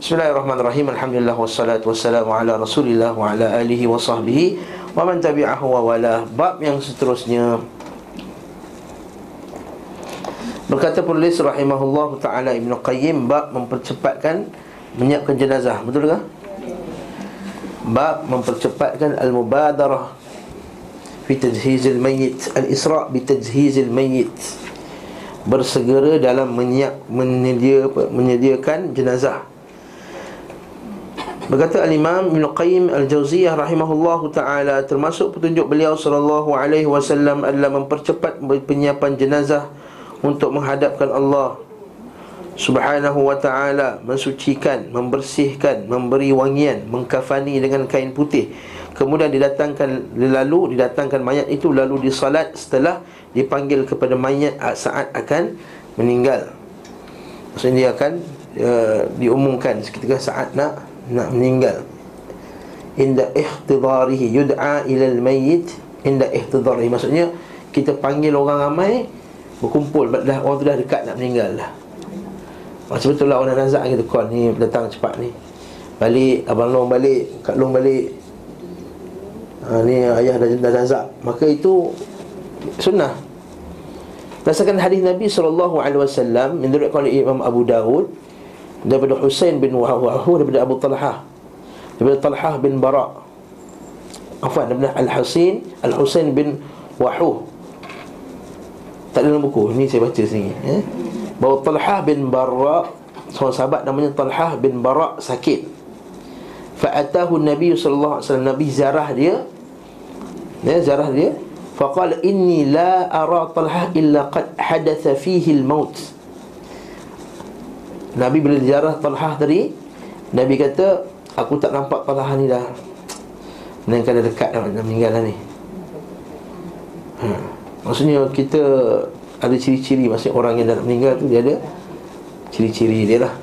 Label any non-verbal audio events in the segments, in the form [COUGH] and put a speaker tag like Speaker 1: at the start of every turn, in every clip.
Speaker 1: Bismillahirrahmanirrahim. Alhamdulillah wassalatu wassalamu ala Rasulillah wa ala alihi wa sahbihi wa man tabi'ahu wa wala. Bab yang seterusnya Berkata penulis rahimahullah taala Ibnu Qayyim bab mempercepatkan menyiapkan jenazah. Betul ke? Bab mempercepatkan al-mubadarah fi tajhizil mayyit, al-isra' bi tajhizil mayyit. Bersegera dalam menyiap menyedia, menyediakan jenazah. Berkata al-Imam Ibn Qayyim Al-Jauziyah rahimahullahu taala termasuk petunjuk beliau sallallahu alaihi wasallam adalah mempercepat penyiapan jenazah untuk menghadapkan Allah Subhanahu wa taala mensucikan, membersihkan, memberi wangian, mengkafani dengan kain putih. Kemudian didatangkan lalu didatangkan mayat itu lalu disalat setelah dipanggil kepada mayat saat akan meninggal. Maksudnya dia akan uh, diumumkan ketika saat nak nak meninggal. Inda ihtidarihi yud'a ila al-mayyit inda ihtidarihi maksudnya kita panggil orang ramai berkumpul. Dah orang tu dah dekat nak meninggal dah. Macam betul lah orang nazak kita call ni datang cepat ni. Balik abang long balik kak long balik. Ha, ni ayah dah, dah nazak. Maka itu sunnah. Berdasarkan hadis Nabi SAW Menurut oleh Imam Abu Dawud daripada Husain bin Wahawahu daripada Abu Talha daripada Talha bin Bara. Afwan daripada Al-Husain Al-Husain bin Wahuh tak dalam buku. Ni saya baca sini eh? bahawa Talha bin Bara seorang sahabat namanya Talha bin Bara sakit. Fa'atahu Nabi sallallahu alaihi Nabi zarah dia. Ya zarah dia. Faqala inni la ara Talha illa qad hadatha fihi al-maut Nabi bila dijarah Talhah tadi Nabi kata Aku tak nampak Talhah ni dah. Melainkan dah dekat dah, meninggal dah ni. Ha. Maksudnya kita Ada ciri-ciri Maksudnya orang yang dah meninggal tu Dia ada Ciri-ciri dia lah.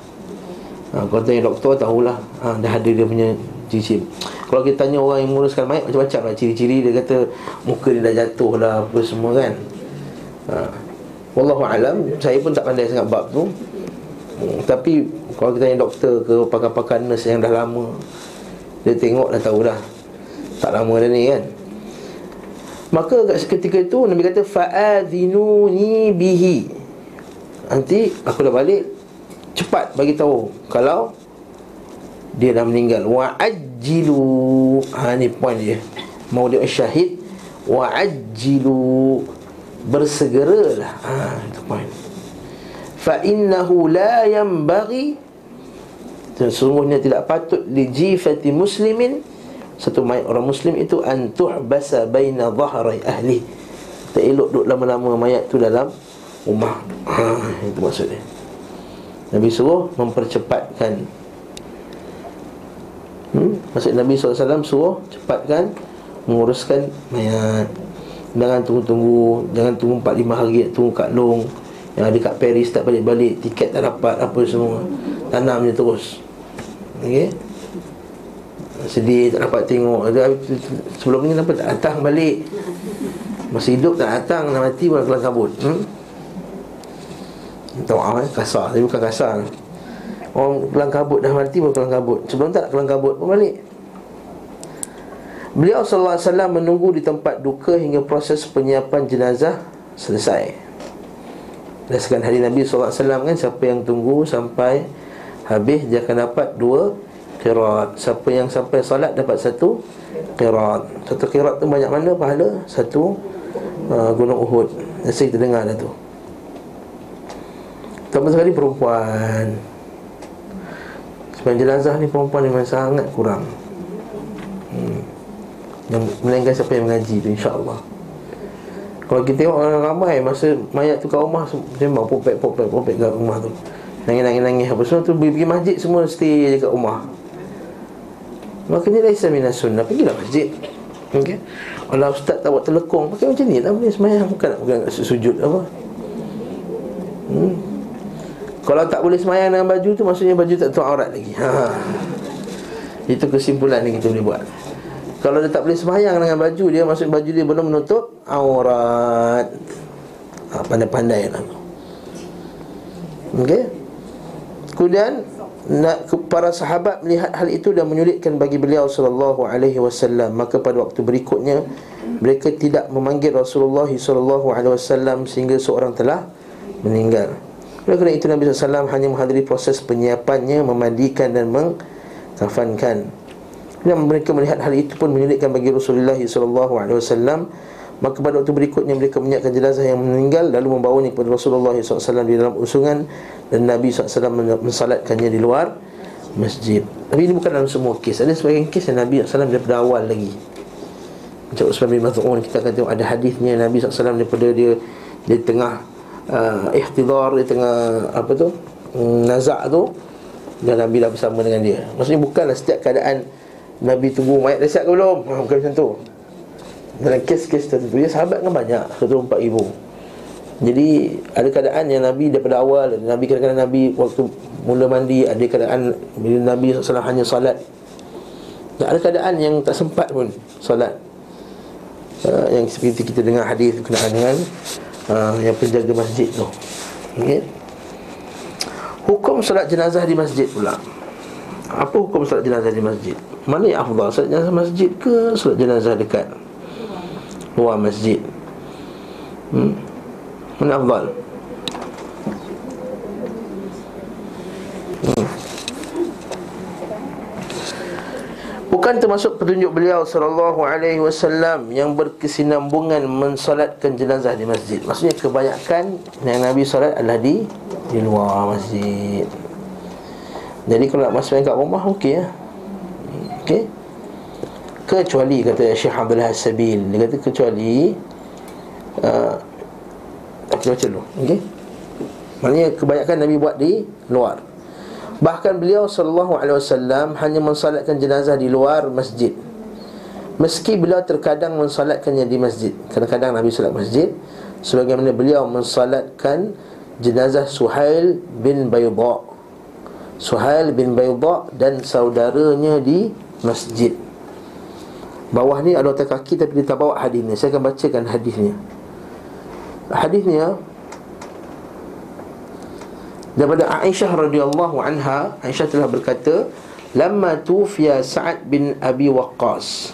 Speaker 1: Ha, Kalau tanya doktor tahulah ha, Dah ada dia punya ciri-ciri. Kalau kita tanya orang yang menguruskan mayat Macam-macam lah ciri-ciri. Dia kata Muka dia dah jatuh lah Apa semua kan. Ha. Wallahualam Saya pun tak pandai sangat bab tu Tapi kalau kita tanya doktor ke pakar-pakar nurse yang dah lama Dia tengok dah tahu dah. Tak lama dah ni kan. Maka ketika itu Nabi kata Fa'adhinuni bihi. Nanti aku dah balik Cepat bagi tahu Kalau Dia dah meninggal. Wa'ajjilu. Ha ni point dia. Mau dia syahid. Wa'ajjilu. Bersegeralah. Ha itu point fa innahu la yanbaghi. Sesungguhnya tidak patut li jifati muslimin satu mayat orang muslim itu an tuhbasa baina dhahri ahli. Tak elok duduk lama-lama mayat tu dalam rumah. Ha, itu maksudnya Nabi suruh mempercepatkan. Hmm? Maksud Nabi SAW suruh cepatkan Menguruskan mayat. Jangan tunggu-tunggu Jangan tunggu 4-5 hari Tunggu kat long yang ada kat Paris tak balik-balik Tiket tak dapat apa semua. Tanam je terus. Okay Sedih tak dapat tengok. Sebelum ni kenapa tak datang balik. Masih hidup tak datang Nak mati pun kelang kabut. Hmm? Tahu eh? kasar. Tapi bukan kasar. Orang kelang kabut dah mati pun kelang kabut. Sebelum tak kelang kabut pun balik. Beliau SAW menunggu di tempat duka hingga proses penyiapan jenazah selesai. Berdasarkan hadis Nabi SAW kan Siapa yang tunggu sampai Habis dia akan dapat dua Qirat Siapa yang sampai salat dapat satu Qirat Satu qirat tu banyak mana? Pahala Satu uh, Gunung Uhud. Biasa kita dengar dah tu. Tambah sekali perempuan. Sebab jenazah ni perempuan memang sangat kurang. Hmm. Yang Melainkan siapa yang mengaji tu insyaAllah kalau kita tengok orang ramai Masa mayat tu kat rumah Sembang popek popek popek kat rumah tu. Nangis-nangis-nangis apa semua tu Pergi masjid semua stay je kat rumah. Makanya Laisa minas sunnah. Pergilah masjid. Okay Kalau ustaz tak buat telekong Pakai macam ni. Tak boleh semayang. Bukan nak pegang sujud apa? Hmm. Kalau tak boleh semayang dengan baju tu Maksudnya baju tak tuan aurat lagi. Ha. Itu kesimpulan yang kita boleh buat kalau dia tak boleh semayang dengan baju dia Maksud baju dia belum menutup aurat. Ha, Pandai-pandai lah. Okey? Kemudian nak para sahabat melihat hal itu dan menyulitkan bagi beliau sallallahu alaihi wasallam. Maka pada waktu berikutnya mereka tidak memanggil Rasulullah sallallahu alaihi wasallam sehingga seorang telah meninggal. Oleh kerana itu Nabi SAW hanya menghadiri proses penyiapannya Memandikan dan mengkafankan Dan mereka melihat hal itu pun menyulitkan bagi Rasulullah SAW Maka pada waktu berikutnya mereka menyiapkan jenazah yang meninggal Lalu membawanya kepada Rasulullah SAW di dalam usungan Dan Nabi SAW mensalatkannya di luar masjid. Tapi ini bukan dalam semua kes. Ada sebagian kes yang Nabi SAW daripada awal lagi. Macam Usman bin Mas'ud kita akan tengok ada hadisnya Nabi SAW daripada dia di tengah uh, ihtidar di tengah apa tu mm, nazak tu dan Nabi dah bersama dengan dia. Maksudnya bukanlah setiap keadaan Nabi tunggu mayat dah siap ke belum ha, bukan macam tu dalam kes-kes tertentu ya sahabat kan banyak 104 ribu jadi ada keadaan yang Nabi daripada awal Nabi kadang-kadang Nabi waktu mula mandi Ada keadaan bila Nabi SAW hanya salat Dan ada keadaan yang tak sempat pun salat uh, Yang seperti kita dengar hadis berkenaan dengan uh, yang penjaga masjid tu. Okay. Hukum solat jenazah di masjid pula. Apa hukum solat jenazah di masjid? Mana yang afdal? Solat jenazah masjid ke solat jenazah dekat luar masjid? Hmm? Mana afdal? Bukan termasuk petunjuk beliau sallallahu alaihi wasallam yang berkesinambungan mensolatkan jenazah di masjid. Maksudnya kebanyakan yang Nabi solat adalah di di luar masjid. Jadi kalau nak masuk kat rumah okey ya. Okey. Kecuali kata Syekh Abdul Hasabil, dia kata kecuali uh, aku baca dulu. Okey. Maknanya kebanyakan Nabi buat di luar. Bahkan beliau sallallahu alaihi wasallam hanya mensolatkan jenazah di luar masjid. Meski beliau terkadang mensolatkannya di masjid. Kadang-kadang Nabi solat masjid sebagaimana beliau mensolatkan jenazah Suhail bin Bayda. Suhail bin Bayda dan saudaranya di masjid. Bawah ni ada otak kaki tapi dia tak bawa hadisnya. Saya akan bacakan hadisnya. Hadisnya daripada Aisyah radhiyallahu anha Aisyah telah berkata lamma tufiya Sa'ad bin Abi Waqqas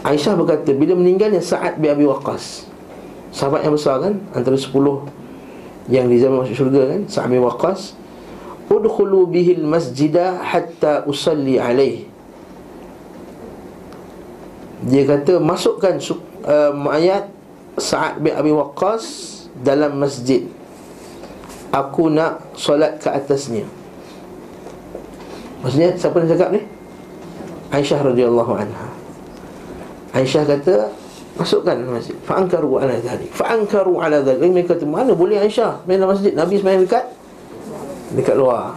Speaker 1: Aisyah berkata bila meninggalnya Sa'ad bin Abi Waqqas sahabat yang besar kan antara 10 yang di zaman masuk syurga kan Sa'ad bin Waqqas udkhulu bihi al-masjida hatta usalli alaih. Dia kata masukkan uh, mayat Sa'ad bin Abi Waqqas dalam masjid. Aku nak solat ke atasnya. Maksudnya siapa yang cakap ni? Aisyah radhiyallahu anha. Aisyah kata Masukkan masjid Fa'ankaru ala dhalik Fa'ankaru ala dhalik Mereka kata mana boleh Aisyah Main dalam masjid Nabi semayang dekat Dekat luar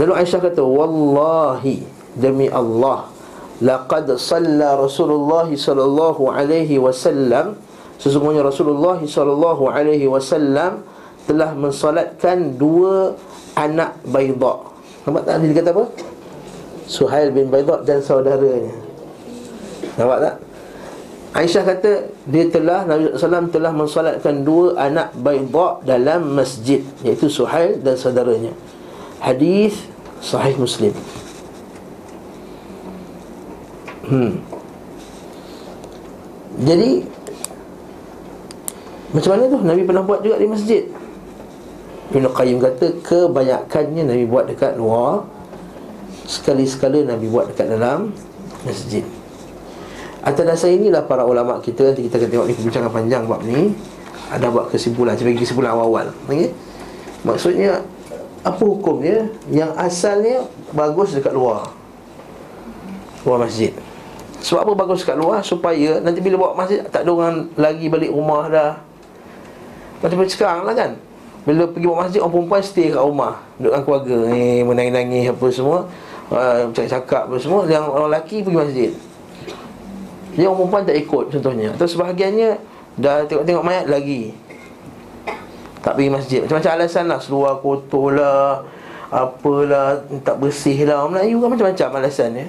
Speaker 1: Lalu Aisyah kata Wallahi Demi Allah Laqad salla Rasulullah sallallahu alaihi wasallam Sesungguhnya Rasulullah sallallahu alaihi wasallam telah mensolatkan dua anak Baydha. Nampak tak dia kata apa? Suhail bin Baydha dan saudaranya. Nampak tak? Aisyah kata dia telah Nabi SAW telah mensolatkan dua anak Baydha dalam masjid iaitu Suhail dan saudaranya. Hadis sahih Muslim. Hmm. Jadi macam mana tu? Nabi pernah buat juga di masjid Ibn Qayyim kata Kebanyakannya Nabi buat dekat luar Sekali-sekala Nabi buat dekat dalam masjid Atas dasar inilah para ulama kita Nanti kita akan tengok ni perbincangan panjang bab ni. Ada buat kesimpulan Saya bagi kesimpulan awal-awal okay? Maksudnya Apa hukum dia? Yang asalnya Bagus dekat luar. Luar masjid. Sebab apa bagus dekat luar? Supaya nanti bila bawa masjid Tak ada orang lagi balik rumah dah. Macam sekarang lah kan? Bila pergi buat masjid Orang perempuan stay kat rumah. Duduk dengan keluarga. Ni Menangis-nangis apa semua. Uh, Cakap-cakap apa semua. Yang orang lelaki pergi masjid Yang orang perempuan tak ikut contohnya. Atau sebahagiannya Dah tengok-tengok mayat lagi. Tak pergi masjid. Macam-macam alasan lah. Seluar kotor lah Apalah Tak bersih lah. Orang Melayu kan macam-macam alasan ya.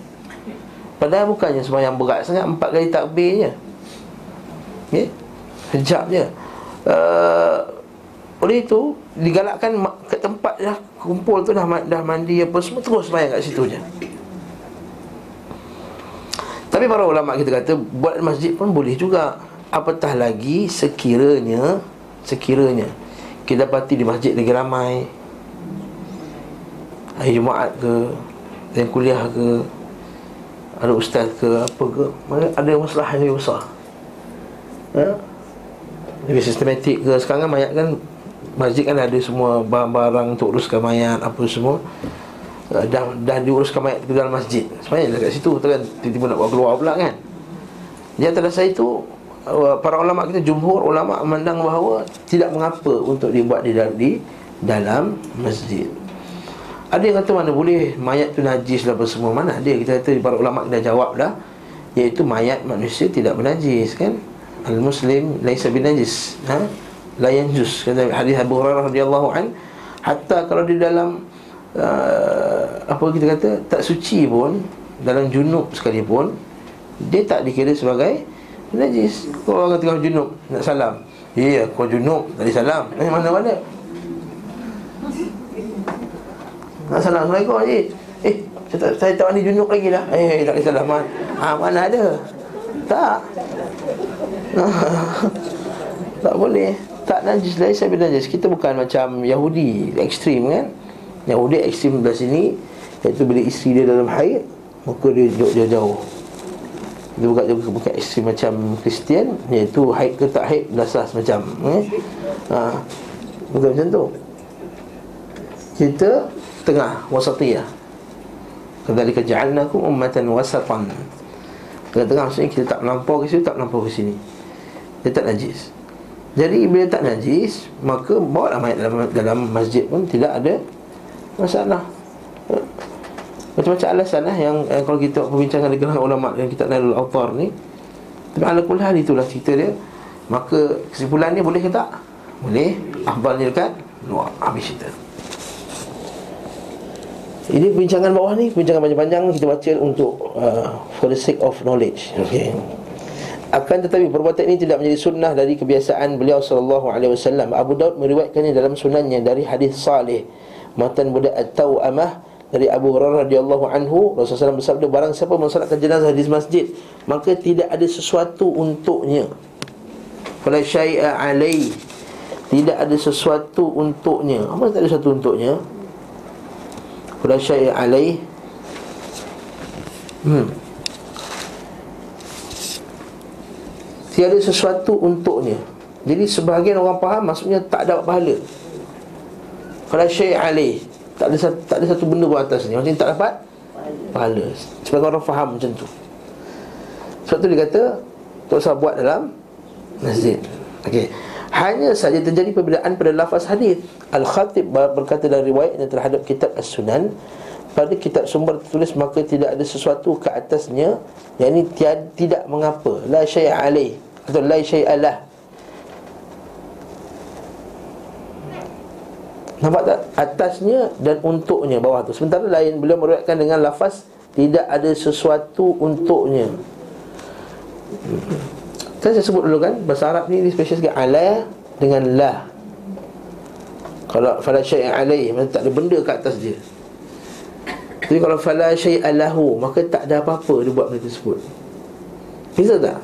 Speaker 1: Padahal bukannya semua yang berat sangat Empat kali takbir je Okay je uh, oleh itu digalakkan ke tempat dah kumpul tu dah dah mandi apa semua terus sembahyang kat situ je. Tapi para ulama kita kata buat masjid pun boleh juga. Apatah lagi sekiranya sekiranya kita dapati di masjid lagi ramai hari Jumaat ke dan kuliah ke ada ustaz ke apa ke ada masalah yang lebih besar ya? lebih sistematik ke sekarang kan mayat kan masjid kan ada semua barang-barang untuk uruskan mayat apa semua uh, dah, dah diuruskan mayat ke dalam masjid. Sebenarnya dekat situ tu kan tiba-tiba nak keluar pula kan. Di antara saya itu uh, para ulama kita jumhur ulama memandang bahawa tidak mengapa untuk dibuat di dalam, di dalam masjid. Ada yang kata mana boleh mayat tu najis lah semua Mana ada. Kita kata para ulama dah jawab dah Iaitu mayat manusia tidak bernajis kan? Al-Muslim laisa binajis ha? La yanjus. Kata hadis Abu Hurairah radhiyallahu an Hatta kalau di dalam uh, Apa kita kata Tak suci pun Dalam junub sekalipun Dia tak dikira sebagai Najis. Kalau orang tengah junub Nak salam. Ya, yeah, kau junub Tadi salam. Eh, mana-mana nak salam Assalamualaikum Haji? Eh saya tak, saya tak mandi junuk lagi lah Eh tak kisah lah ha, Mana ada? Tak. [LAUGHS] Tak boleh. Tak najis lah Saya najis. Kita bukan macam Yahudi Ekstrim kan Yahudi ekstrim belah sini Iaitu bila isteri dia dalam haid Maka dia duduk dia jauh Dia bukan, dia bukan ekstrim macam Kristian Iaitu haid ke tak haid Dasar macam eh? ha. Bukan macam tu. Kita tengah wasatiyah kadzalika ja'alnakum ummatan wasatan. Tengah-tengah maksudnya kita tak melampau ke tak melampau ke sini. Dia tak najis. Jadi bila tak najis maka bawa lah mayat dalam, dalam masjid pun tidak ada masalah. Macam-macam alasan lah yang eh, kalau kita perbincangan dengan ulama yang kita Nailul Autar ni tapi ala kulih itulah cerita dia. Maka kesimpulannya boleh ke tak? boleh. Ahbalnya dekat luar. Habis cerita. Ini perbincangan bawah ni Perbincangan panjang-panjang Kita baca untuk uh, For the sake of knowledge. Okay. Akan tetapi perbuatan ini tidak menjadi sunnah dari kebiasaan beliau sallallahu alaihi wasallam. Abu Daud meriwayatkannya dalam sunannya dari hadis Salih matan budak at-tauamah dari Abu Hurairah radhiyallahu anhu Rasulullah SAW bersabda barang siapa mensolatkan jenazah di masjid maka tidak ada sesuatu untuknya. Fala syai'a alai tidak ada sesuatu untuknya. Apa tak ada sesuatu untuknya? Wala syai' alaih Hmm Tiada sesuatu untuknya Jadi sebahagian orang faham Maksudnya tak dapat pahala Wala syai' alaih tak ada, tak ada satu benda buat atas ni Maksudnya tak dapat pahala. Sebagai orang faham macam tu. Sebab tu dia kata Tak usah buat dalam masjid. Okey. Hanya saja terjadi perbezaan pada lafaz hadis. Al-Khatib berkata dalam riwayatnya terhadap kitab As-Sunan pada kitab sumber tertulis maka tidak ada sesuatu ke atasnya yang ini tiada, tidak mengapa. La syai'a alaih atau la syai'a lah Nampak tak? Atasnya dan untuknya bawah tu Sementara lain beliau meriwayatkan dengan lafaz Tidak ada sesuatu untuknya Kan saya sebut dulu kan Bahasa Arab ni, ni special sikit Ala dengan la Kalau fala syai'in alaih Maka tak ada benda kat atas dia Jadi kalau fala syai'in lahu Maka tak ada apa-apa dia buat benda tersebut Bisa tak?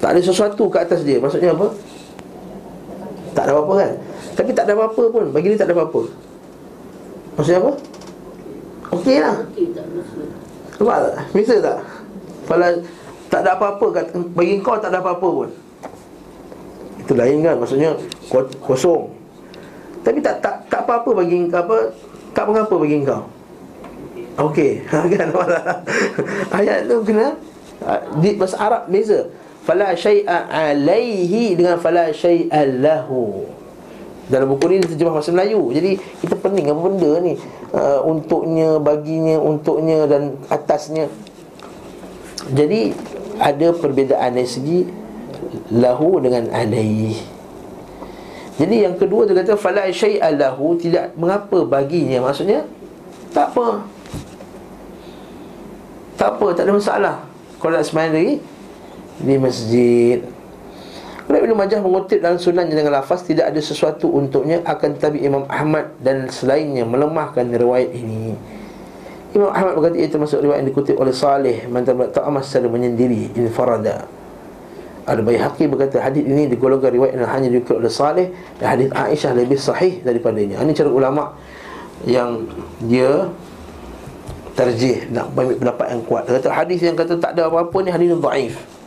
Speaker 1: Tak ada sesuatu kat atas dia Maksudnya apa? Tak ada apa-apa kan? Tapi tak ada apa-apa pun. Bagi dia tak ada apa-apa. Maksudnya apa? Okey lah. Nampak tak? Bisa tak? Fala tak ada apa-apa Bagi kau tak ada apa-apa pun. Itu lain kan? Maksudnya kosong. Tapi tak tak tak apa-apa bagi kau apa Tak mengapa bagi kau. Okey. [LAUGHS] Kan? Ayat tu kena di bahasa Arab beza. Fala syai'a alaihi dengan fala syai'a lahu dalam buku ni terjemah bahasa Melayu Jadi kita pening apa benda ni uh, Untuknya, baginya, untuknya dan atasnya Jadi ada perbezaan dari segi lahu dengan alaihi. Jadi yang kedua dia kata fala syai'a lahu tidak mengapa baginya maksudnya tak apa. Tak apa, tak ada masalah. Kalau nak sembahyang lagi di masjid. Kemudian Ibn Majah mengutip dalam sunannya dengan lafaz Tidak ada sesuatu untuknya Akan tetapi Imam Ahmad dan selainnya Melemahkan riwayat ini. Imam Ahmad berkata ia termasuk riwayat yang dikutip oleh Salih Mantan ta'amah secara menyendiri Infarada. Al-Bayhaqi berkata hadis ini digolongkan riwayat yang hanya dikutip oleh Salih Dan hadis Aisyah lebih sahih daripadanya. Ini cara ulama' yang dia terjih nak ambil pendapat yang kuat. Dia kata hadis yang kata tak ada apa-apa ni hadis yang dhaif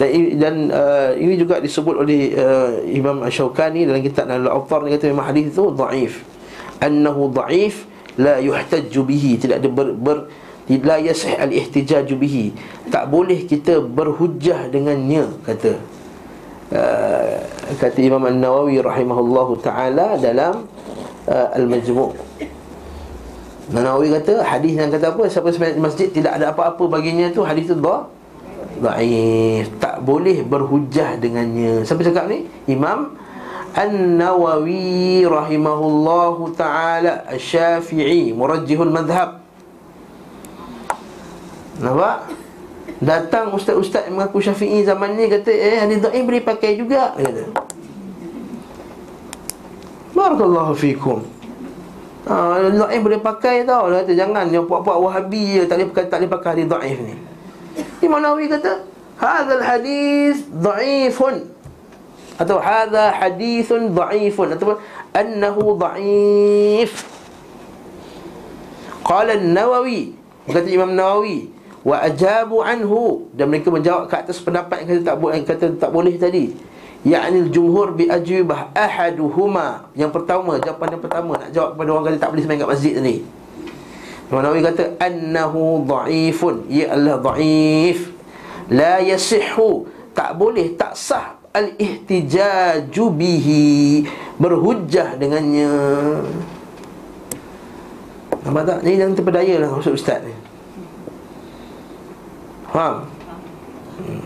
Speaker 1: dan dan uh, ini juga disebut oleh uh, Imam Asy-Syaukani dalam kitab Al-Awtar dia kata memang hadis itu dhaif annahu dhaif la yuhtajju bihi. Tidak ada ber, ber la yasih al-ihtijaj bihi. Tak boleh kita berhujjah dengannya kata. Uh, kata Imam An-Nawawi rahimahullahu taala dalam uh, Al-Majmu' Nawawi kata hadis yang kata apa? Siapa sembahyang di masjid tidak ada apa-apa baginya tu hadis itu dhaif Da'if Tak boleh berhujah dengannya. Siapa cakap ni? Imam An-Nawawi rahimahullahu ta'ala Syafi'i Murajjihul madhab Nampak? Datang ustaz-ustaz yang mengaku syafi'i zaman ni Kata eh hadis da'if boleh pakai juga. Kata. Barakallahu fikum. Ah, da'if boleh pakai tau. Kata, Jangan yang puak-puak wahabi je Tak boleh pakai, tak boleh pakai hadis da'if ni Imam Nawawi kata Hadal hadis da'ifun Atau hadha hadithun da'ifun Atau Annahu da'if Qala Nawawi Kata Imam Nawawi Wa ajabu anhu. Dan mereka menjawab ke atas pendapat yang kata tak, boleh, kata tak boleh tadi. Ya'nil jumhur bi ajwibah ahaduhuma. Yang pertama, jawapan yang pertama Nak jawab kepada orang kata tak boleh semain kat masjid tadi Imam Nawawi kata Annahu da'ifun. Ia adalah da'if. La yasihhu. Tak boleh, tak sah Al-ihtijaju bihi. Berhujjah dengannya. Nampak tak? Ini yang terpedaya lah maksud ustaz ni. Faham? Hmm.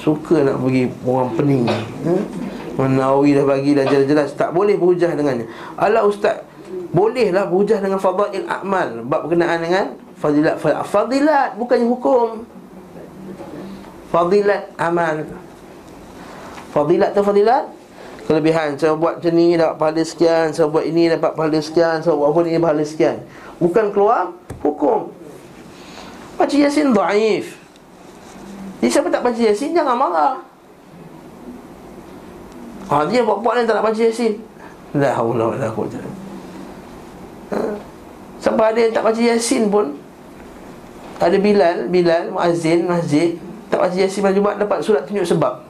Speaker 1: Suka nak bagi orang pening. Hmm? Menawi dah bagi dah jelas-jelas. Tak boleh berhujah dengannya. Allah ustaz Bolehlah berhujah dengan fadail amal Bab berkenaan dengan Fadilat. Fadilat bukannya hukum. Fadilat amal. Fadilat tu fadilat? Kelebihan. Saya buat macam ni dapat pahala sekian. Saya buat ini dapat pahala sekian. Saya buat apa ni pahala sekian. Bukan keluar hukum. Baca Yasin da'if. Jadi siapa tak baca Yasin Jangan marah. Ha, dia buat-buat ni tak nak baca Yasin. La haula wa la quwwata Sampai ada yang tak baca Yasin pun. Ada Bilal, Bilal, Muazzin, masjid. Tak baca Yasin pada Jumat dapat surat tunjuk sebab.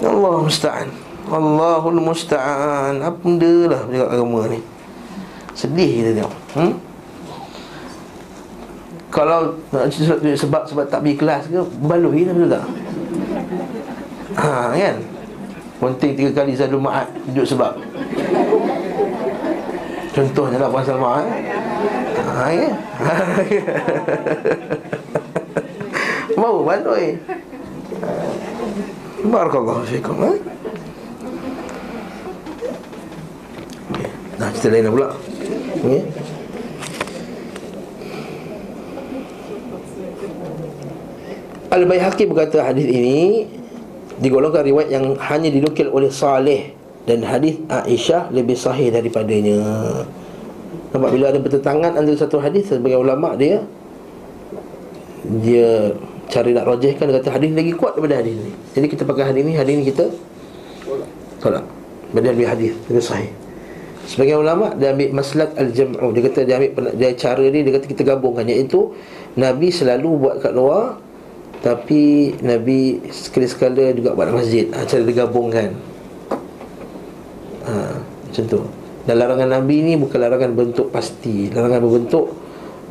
Speaker 1: Allah musta'an. Allahul musta'an. Apa benda lah Berjaga agama ni? Sedih kita tengok. Hmm? Kalau nak surat tunjuk sebab Sebab tak pergi kelas ke Baloi lah betul tak? Ha kan Penting tiga kali Zadul Ma'ad Tunjuk sebab Contohnya lah Puan Salma eh? Ha, ya? [LAUGHS] Mau bandoi Barakallahu fikum eh? Nah, cerita lain pula okay. Al-Bayhaqi berkata hadis ini Digolongkan riwayat yang hanya dinukil oleh Saleh dan hadis Aisyah lebih sahih daripadanya. Nampak bila ada pertentangan antara satu hadis sebagai ulama dia dia cari nak rajihkan kata hadis lagi kuat daripada hadis ni. Jadi kita pakai hadis ni, hadis ni kita tolak. Benda lebih hadis lebih sahih. Sebagai ulama dia ambil maslak al-jam'u. Dia kata dia ambil dia cara dia dia kata kita gabungkan iaitu Nabi selalu buat kat luar tapi Nabi sekali-sekala juga buat masjid. Ha, cara digabungkan ha, Macam tu. Dan larangan Nabi ni bukan larangan bentuk pasti. Larangan berbentuk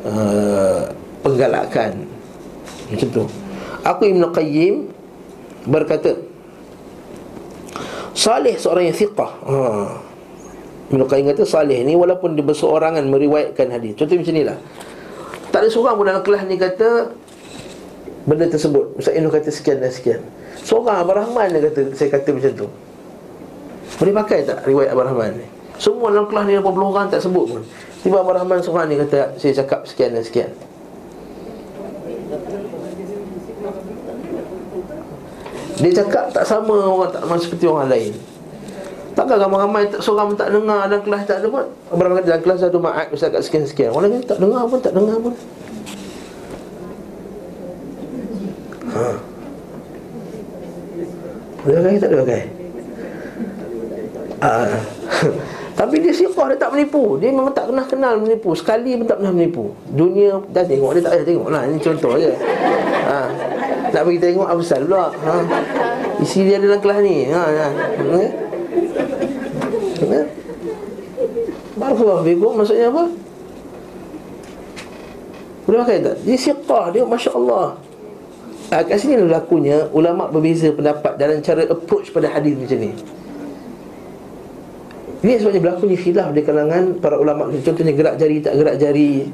Speaker 1: uh, Penggalakan. Macam tu. Aku Ibn Qayyim Berkata Salih seorang yang thiqah ha. Ibn Qayyim kata Salih ni walaupun dia berseorangan meriwayatkan hadis. Contoh macam ni lah. Tak ada seorang pun dalam kelas ni kata benda tersebut. Ustaz Inu kata sekian dan sekian. Seorang Abang Rahman yang kata Saya kata macam tu. Boleh pakai tak riwayat Abang Rahman ni? Semua dalam kelas ni 80 orang tak sebut pun. Tiba Abang Rahman seorang ni kata Saya cakap sekian dan sekian. Dia cakap tak sama orang tak sama seperti orang lain. Takkan ramai-ramai tak, seorang tak dengar dalam kelas tak ada pun. Abang kata dalam kelas ada maat Ustaz kat sekian-sekian Orang lain tak dengar pun, tak dengar pun. Ha. Dia pakai tak ada pakai ha. Tapi dia siqah dia tak menipu Dia memang tak pernah kenal menipu Sekali pun tak pernah menipu Dunia dah tengok Dia tak payah tengok lah Ini contoh je ha. Tak bagi tengok Afsal pula ha. Isi dia dalam kelas ni ha. ha. ha. Barakallahu fikum Maksudnya apa? Boleh pakai tak? Dia siqah Dia Masya Allah uh, Kat sini lakunya Ulama berbeza pendapat Dalam cara approach pada hadis macam ni. Ini sebabnya berlakunya khilaf Di kalangan para ulama Contohnya gerak jari tak gerak jari.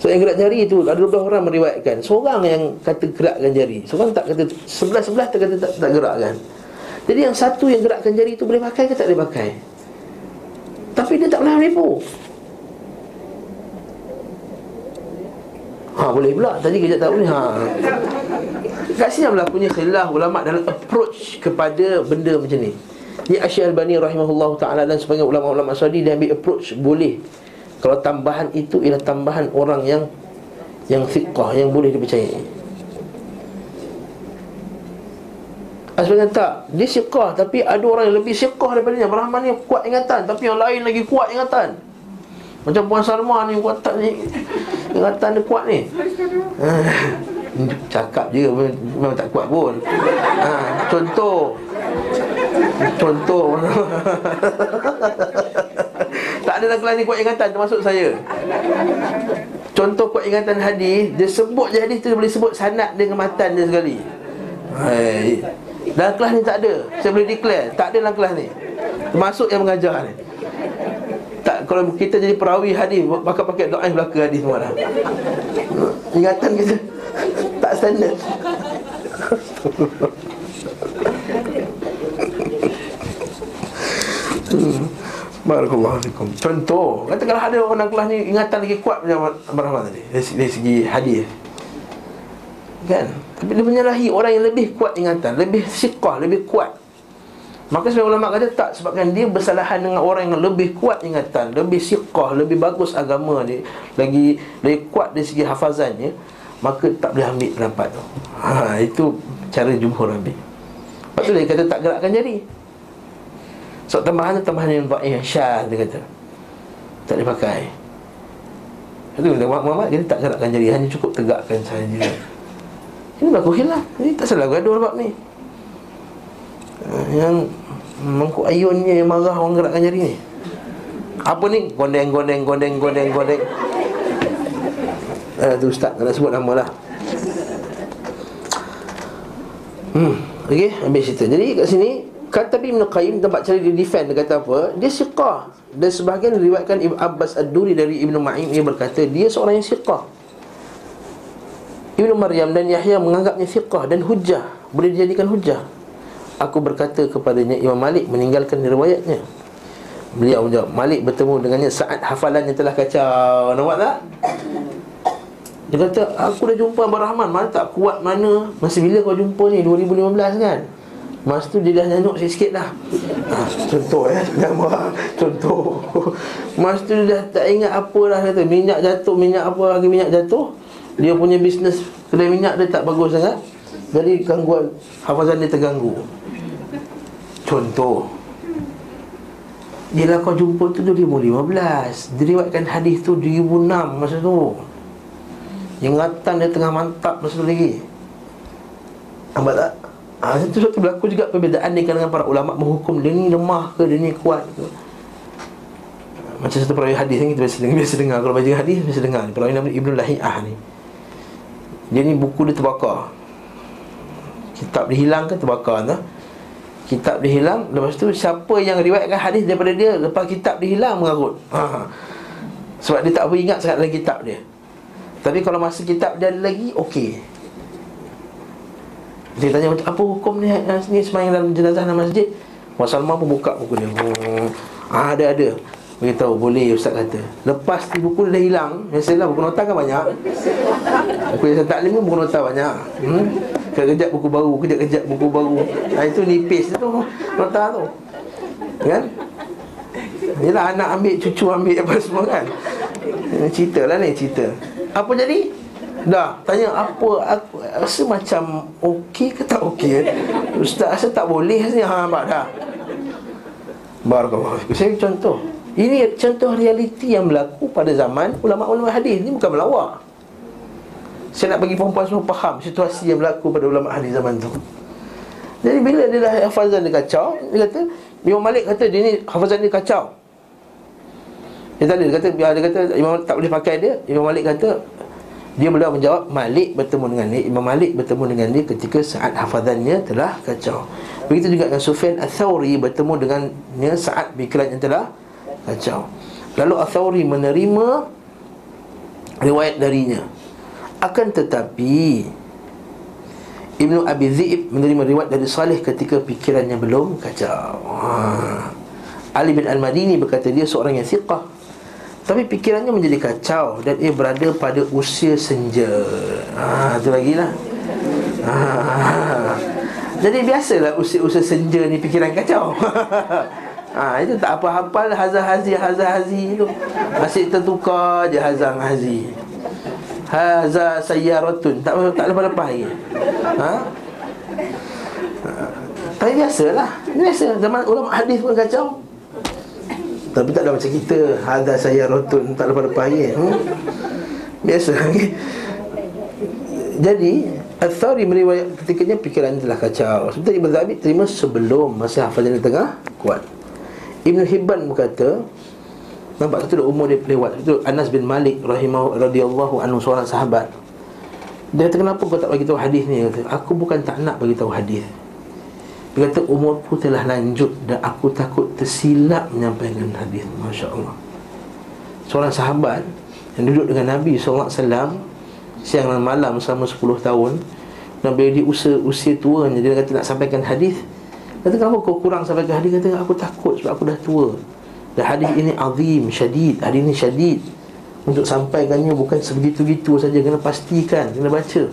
Speaker 1: So yang gerak jari itu Ada dua orang meriwayatkan. Seorang yang kata gerakkan jari. Seorang tak kata Sebelah-sebelah tak kata tak, tak gerakkan. Jadi yang satu yang gerakkan jari itu Boleh pakai ke tak boleh pakai? Tapi dia tak pernah menipu Ha boleh pula Tadi kejap tak boleh Ha Kat sini berlakunya khilaf ulama dalam approach kepada benda macam ni. Ni Asy'ar Albani rahimahullah taala dan sebagai ulama-ulama Saudi dia ambil approach boleh. Kalau tambahan itu ialah tambahan orang yang yang thiqah yang boleh dipercayai. Asal tak, dia siqah tapi ada orang yang lebih siqah daripada dia. Rahman ni kuat ingatan tapi yang lain lagi kuat ingatan. Macam Puan Salma ni kuat tak ni? Ingatan dia kuat ni. [LAUGHS] Cakap je Memang tak kuat pun. Ha, Contoh. Contoh. [LAUGHS] Tak ada dalam kelas ni kuat ingatan Termasuk saya. Contoh kuat ingatan hadis Dia sebut je hadis tu Dia boleh sebut sanat dengan matan dia sekali. Hai. Dalam kelas ni tak ada. Saya boleh declare Tak ada dalam kelas ni. Termasuk yang mengajar ni kalau kita jadi perawi hadis pakai pakai doa belaka hadis semua dah. Ingatan kita [LAUGHS] tak standard. [LAUGHS] Barakallahu fikum. Contoh, katakanlah ada orang kelas ni ingatan lagi kuat macam Abang Rahman tadi dari, dari segi hadis. Kan? Tapi dia menyalahi orang yang lebih kuat ingatan, lebih siqah, lebih kuat Maka sebagai ulama kata tak sebabkan dia bersalahan dengan orang yang lebih kuat ingatan, lebih siqah, lebih bagus agama dia, lagi lebih kuat dari segi hafazannya, maka tak boleh ambil pendapat tu. Ha, itu cara jumhur ambil. Lepas tu dia kata tak gerakkan jari. So tambahan tu tambahan yang dhaif yang syah dia kata. Tak boleh pakai. Itu dia Muhammad dia tak gerakkan jari, hanya cukup tegakkan saja. Ini berlaku khilaf. Ini tak salah gaduh bab ni. Yang Mengkuk ayunnya yang marah orang gerakkan jari ni. Apa ni? Gondeng, gondeng, gondeng, gondeng, gondeng. Eh, tu ustaz, tak nak sebut nama lah. Hmm, okey, ambil cerita. Jadi kat sini Kata Ibn Qayyim tempat cari dia defend Dia kata apa? Dia siqah. Dan sebahagian diriwayatkan Ibn Abbas Ad-Duri dari Ibn Ma'im Dia berkata Dia seorang yang siqah. Ibn Maryam dan Yahya menganggapnya siqah dan hujah Boleh dijadikan hujah Aku berkata kepadanya Imam Malik meninggalkan riwayatnya. Beliau menjawab Malik bertemu dengannya saat hafalannya telah kacau. Nampak tak? Dia kata aku dah jumpa Abang Rahman. Mana tak kuat mana? Masa bila kau jumpa ni? 2015 kan? Masa tu dia dah nyanyuk sikit-sikit dah. Ha, Contoh eh. Jangan marah Contoh. Masa tu dia dah tak ingat apa dah. Kata Minyak jatuh Minyak apa lagi minyak jatuh? Dia punya bisnes Kedai minyak dia tak bagus sangat. Jadi gangguan Hafazan dia terganggu Contoh Bila kau jumpa tu 2015 Diriwatkan hadis tu 2006 masa tu Ingatan dia tengah mantap masa tu lagi Nampak tak? Ha, itu suatu berlaku juga perbezaan di kalangan para ulama menghukum dia ni lemah ke dia ni kuat ke. Macam satu perawi hadis ni kita biasa dengar, biasa dengar kalau baca hadis biasa dengar. Perawi nama Ibnu Lahiyah ni. Dia ni buku dia terbakar. Kitab dia hilang ke terbakar tak? Kitab dia hilang Lepas tu siapa yang riwayatkan hadis daripada dia Lepas kitab dia hilang mengarut. Ha. Sebab dia tak ingat sangat dalam kitab dia. Tapi kalau masa kitab dia ada lagi Okey. Dia tanya apa hukum ni, ni Semayang dalam jenazah dalam masjid? Salman pun buka buku dia. Ah, Ada ada. Beritahu boleh Ustaz kata. Lepas tu buku dia dah hilang Biasalah buku nota kan banyak. Buku yang tak taklim buku nota banyak. Hmm? Kejap-kejap buku baru Kejap-kejap buku baru. Ha, Itu nipis tu Nota tu. Kan? Yelah anak ambil Cucu ambil apa semua kan? Cerita lah ni cerita. Apa jadi? Dah Tanya apa Aku rasa macam Okey ke tak okey? Ustaz rasa tak boleh Rasa ha, nampak dah. Barakallah Saya contoh. Ini contoh realiti yang berlaku pada zaman Ulama-ulama hadis. Ini bukan melawak Saya nak bagi perempuan semua faham Situasi yang berlaku pada ulama hadis zaman tu. Jadi bila dia dah hafazan dia kacau Dia kata Imam Malik kata dia ni hafazan dia kacau. Dia tak ada Dia kata, dia kata Imam tak boleh pakai dia. Imam Malik kata dia beliau menjawab Malik bertemu dengan dia. Imam Malik bertemu dengan dia ketika saat hafazannya telah kacau. Begitu juga dengan Sufyan Al-Thawri bertemu dengannya saat fikirannya telah kacau. Lalu Al-Thawri menerima riwayat darinya Akan tetapi Ibnu Abi Zi'ib menerima riwayat dari Salih ketika fikirannya belum kacau. Ha. Ali bin Al-Madini berkata dia seorang yang siqah. Tapi fikirannya menjadi kacau Dan ia berada pada usia senja. Haa, itu lagi lah ha. Jadi biasalah usia-usia senja ni fikiran kacau. [LAUGHS] Ha, itu tak apa hafal Hazah Hazi, Hazah Hazi tu. Masih tertukar je Hazah Hazi Hazah Sayyaratun. Tak, tak lepas-lepas lagi. Ha? Tapi biasalah. Biasa. Zaman ulama hadis pun kacau. Tapi tak ada macam kita. Ada saya rotun Tak lepas-lepas ya. hmm? Biasa Jadi Al-Thari meriwayat ketikanya Fikiran telah kacau. Sebenarnya Ibn Zabi terima sebelum Masa hafalan tengah kuat. Ibn Hibban berkata Nampak satu umur dia lewat Itu Anas bin Malik rahimah radhiyallahu anhu seorang sahabat. Dia kata kenapa kau tak bagi tahu hadis ni? Kata, aku bukan tak nak bagi tahu hadis. Dia kata umurku telah lanjut Dan aku takut tersilap menyampaikan hadis Masya Allah Seorang sahabat Yang duduk dengan Nabi SAW Siang dan malam selama 10 tahun bila dia usia, usia tua Dia kata nak sampaikan hadis Kata kenapa kau kurang sampaikan hadis Kata aku takut sebab aku dah tua Dan hadis ini azim, syadid Hadis ini syadid Untuk sampaikannya bukan sebegitu-gitu saja Kena pastikan, kena baca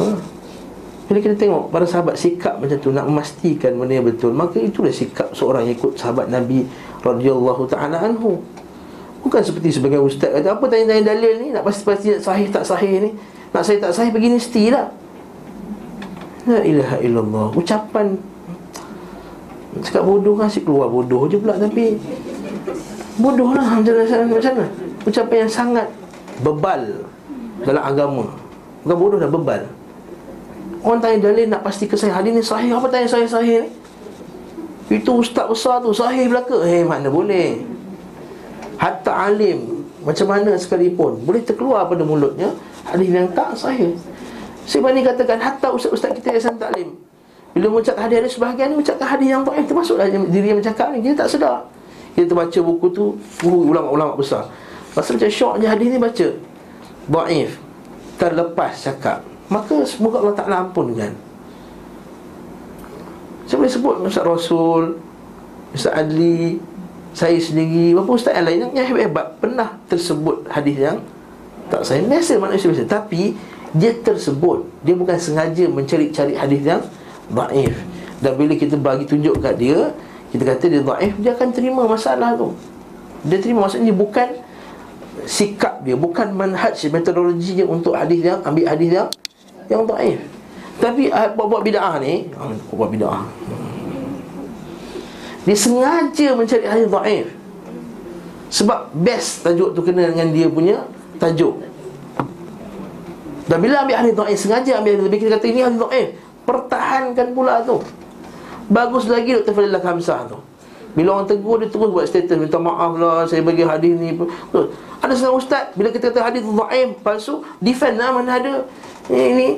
Speaker 1: Haa bila kita tengok para sahabat sikap macam tu nak memastikan benda yang betul, maka itulah sikap seorang ikut sahabat Nabi radhiyallahu taala anhu. Bukan seperti sebagai ustaz kata apa tanya-tanya dalil ni nak pasti-pasti sahih tak sahih ni. Nak sahih tak sahih begini mestilah. La ilaha illallah. Ucapan cakap bodoh kan si keluar bodoh je pula tapi bodoh lah. Macam mana. Ucapan yang sangat bebal dalam agama. Bukan bodoh dah bebal. Orang tanya dalil nak pasti saya Hadis ni sahih. Apa tanya saya sahih ni? Itu ustaz besar tu Sahih belaka. Eh mana boleh? Hatta alim Macam mana sekalipun. Boleh terkeluar pada mulutnya Hadis yang tak sahih. Sebab ni katakan Hatta ustaz-ustaz kita yang taklim Bila mengucapkan hadis ada sebahagian ni Ucapkan hadis yang tak Termasuklah diri yang bercakap ni Kita tak sedar. Kita baca buku tu Guru ulama-ulama besar. Masa macam syok je hadis ni baca Da'if Terlepas cakap. Maka semoga Allah Ta'ala ampunkan Saya boleh sebut Ustaz Rasul Ustaz Adli Saya sendiri Berapa Ustaz yang lain Yang hebat-hebat Pernah tersebut hadis yang Tak saya Biasa manusia biasa Tapi Dia tersebut Dia bukan sengaja Mencari-cari hadis yang Da'if Dan bila kita bagi tunjuk kat dia Kita kata dia da'if Dia akan terima masalah tu Dia terima maksudnya Bukan sikap dia bukan manhaj metodologi dia untuk hadis yang ambil hadis yang yang daif. Tapi uh, buat-buat bid'ah ni, uh, buat bid'ah. Dia sengaja mencari hadis daif. Sebab best tajuk tu kena dengan dia punya tajuk. Dan bila ambil hadis daif sengaja ambil lebih kita kata ini hadis daif, pertahankan pula tu. Bagus lagi Dr. Fadilah Khamsah tu. Bila orang tegur dia terus buat statement minta maaf lah saya bagi hadis ni. Ada seorang ustaz bila kita kata hadis dhaif palsu defend lah mana ada Eh, ini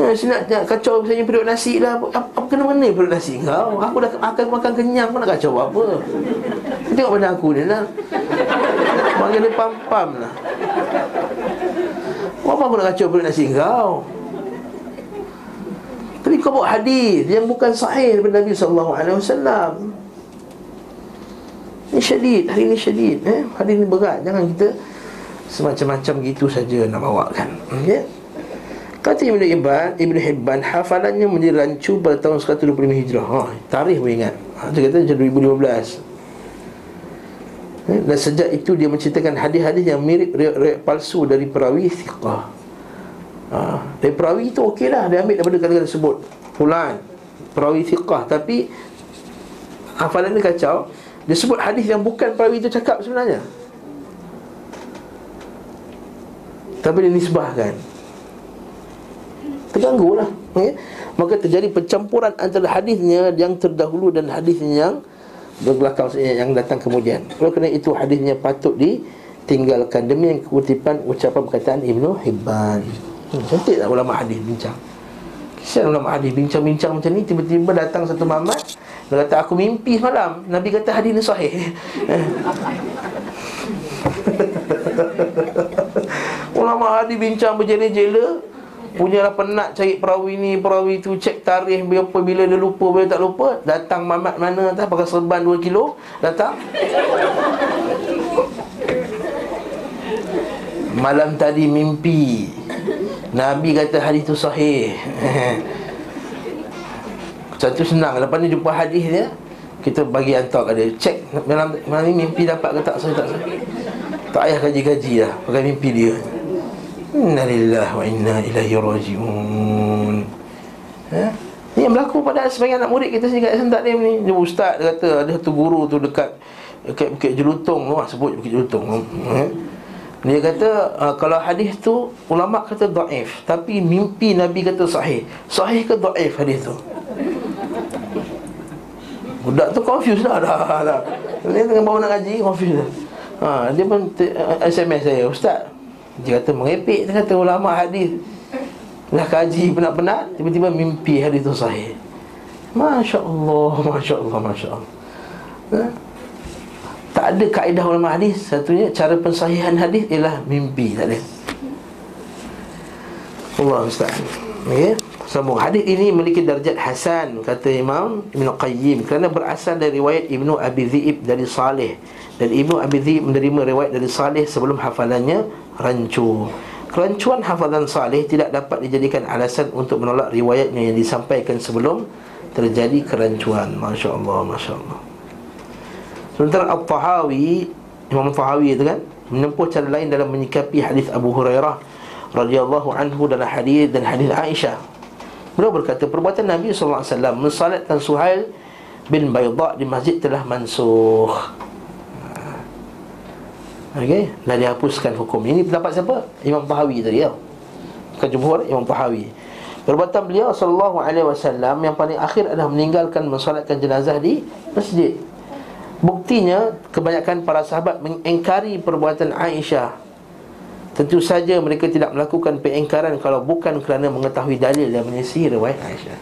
Speaker 1: eh, saya nak, nak kacau misalnya perut nasi lah apa, apa kena mana perut nasi kau aku dah akan makan kenyang pun nak kacau apa tengok pada aku ni lah panggil dia pam-pam lah apa aku nak kacau perut nasi kau tapi kau buat hadis yang bukan sahih daripada Nabi SAW Ini syadid, hari ini syadid eh? Hari ini berat, jangan kita Semacam-macam gitu saja nak bawakan okay? Kata Ibn Hibban, Ibn Hibban hafalannya menjadi rancu pada tahun 125 Hijrah. Ha, tarikh pun ingat. Ha, dia kata macam 2015. Eh, dan sejak itu dia menceritakan hadis-hadis yang mirip riwayat palsu dari perawi thiqah. Ha, dari perawi itu okeylah dia ambil daripada kata-kata tersebut. Fulan. Perawi thiqah tapi hafalan dia kacau. Dia sebut hadis yang bukan perawi itu cakap sebenarnya. Tapi dia nisbahkan. Terganggu lah. Okay? Maka terjadi pencampuran antara hadisnya yang terdahulu dan hadisnya yang Berbelakang yang datang kemudian. Oleh kerana itu hadisnya patut ditinggalkan. Demi yang kutipan ucapan perkataan Ibn Hibban hmm, Cantik tak ulama hadis bincang. Kesian ulama hadis bincang-bincang macam ni Tiba-tiba datang satu mamat Dia kata aku mimpi semalam. Nabi kata hadis ni sahih. [LAUGHS] Ulama hadis bincang berjela-jela Punyalah penat cari perawi ni Perawi tu cek tarikh Berapa bila dia lupa Bila tak lupa Datang mamat mana tak Pakai serban 2 kilo Datang. Malam tadi mimpi Nabi kata hadis tu sahih. [LAUGHS] Satu senang. Lepas ni jumpa hadis dia Kita bagi hantar kat dia. Cek malam, malam ni mimpi dapat ke tak sahih tak sahih? Tak payah kaji-kaji lah. Pakai mimpi dia. Inna lillahi wa inna ilaihi rajiun. Ha? Ini yang berlaku pada sebagian anak murid kita sini kat Sentak ni. Dia ustaz dia kata ada satu guru tu dekat Dekat Bukit Jelutong. Tu lah sebut Bukit Jelutong. Ha? Dia kata uh, kalau hadis tu ulama kata daif tapi mimpi Nabi kata sahih. Sahih ke daif hadis tu? Budak tu confused dah dah. dah. Dia tengah bawa nak ngaji confused dah. Ha, dia pun SMS saya, ustaz, dia kata mengepek Dia kata ulama hadis Dah kaji penat-penat Tiba-tiba mimpi hadis tu sahih Masya Allah Masya Allah Masya Allah ha? Tak ada kaedah ulama hadis. Satunya cara pensahihan hadis Ialah mimpi Tak ada Allah Ustaz. Okay. Sambung. Hadis ini memiliki darjat Hasan Kata Imam Ibn Qayyim. Kerana berasal dari riwayat Ibnu Abi Zi'ib dari Saleh. Dan Ibnu Abi Zi'ib menerima riwayat dari Saleh Sebelum hafalannya rancu Kerancuan hafalan Saleh tidak dapat dijadikan alasan untuk menolak riwayatnya yang disampaikan sebelum terjadi kerancuan. Masya Allah, Masya Allah. Sementara Al-Tahawi, Imam Al-Tahawi itu kan, menempuh cara lain dalam menyikapi hadis Abu Hurairah radhiyallahu anhu dalam hadis dan hadis Aisyah. Beliau berkata, perbuatan Nabi SAW mensalatkan Suhail bin Bayda di masjid telah mansuh. Okey, dah dihapuskan hukum. Ini pendapat siapa? Imam Tahawi tadi ya. Bukan jumhur Imam Tahawi. Perbuatan beliau sallallahu alaihi wasallam yang paling akhir adalah meninggalkan mensolatkan jenazah di masjid. Buktinya kebanyakan para sahabat mengingkari perbuatan Aisyah. Tentu saja mereka tidak melakukan pengingkaran kalau bukan kerana mengetahui dalil dan menyisi riwayat Aisyah.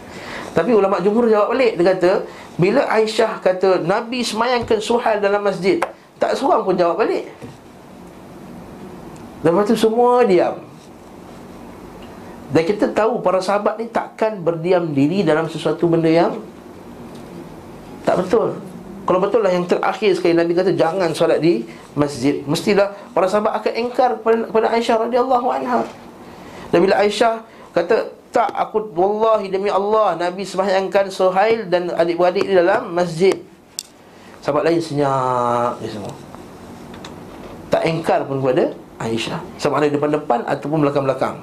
Speaker 1: Tapi ulama jumhur jawab balik dia kata, bila Aisyah kata Nabi semayangkan suhal dalam masjid, tak seorang pun jawab balik. Lepas tu semua diam Dan kita tahu para sahabat ni takkan berdiam diri dalam sesuatu benda yang Tak betul Kalau betul lah yang terakhir sekali Nabi kata jangan solat di masjid. Mestilah para sahabat akan engkar kepada, Aisyah radhiyallahu anha. Dan bila Aisyah kata tak aku wallahi demi Allah Nabi sembahyangkan Suhail dan adik-beradik di dalam masjid. Sahabat lain senyap dia semua. Tak engkar pun kepada Aisyah. Sama ada depan-depan ataupun belakang-belakang.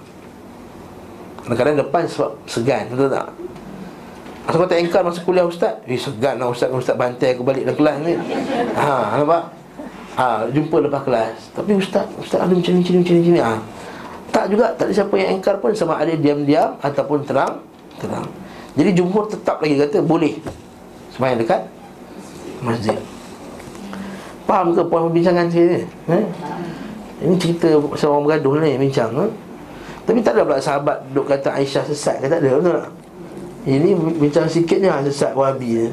Speaker 1: Kadang-kadang depan sebab segan Betul tak? Masa kau tak engkar masa kuliah ustaz Eh segan lah ustaz Ustaz bantai aku balik dalam kelas ni Ha nampak? Ha jumpa lepas kelas Tapi ustaz Ustaz ada macam ni macam ni macam ni ha. Tak juga Tak ada siapa yang engkar pun Sama ada diam-diam Ataupun terang Terang Jadi jumhur tetap lagi kata Boleh Semayang dekat Masjid Faham ke puan perbincangan saya ni? Eh? Ini cerita pasal orang bergaduh ni bincang ha? Tapi tak ada pula sahabat duk kata Aisyah sesat ke tak ada betul tak? Ini bincang sikit ni sesat wahabi ni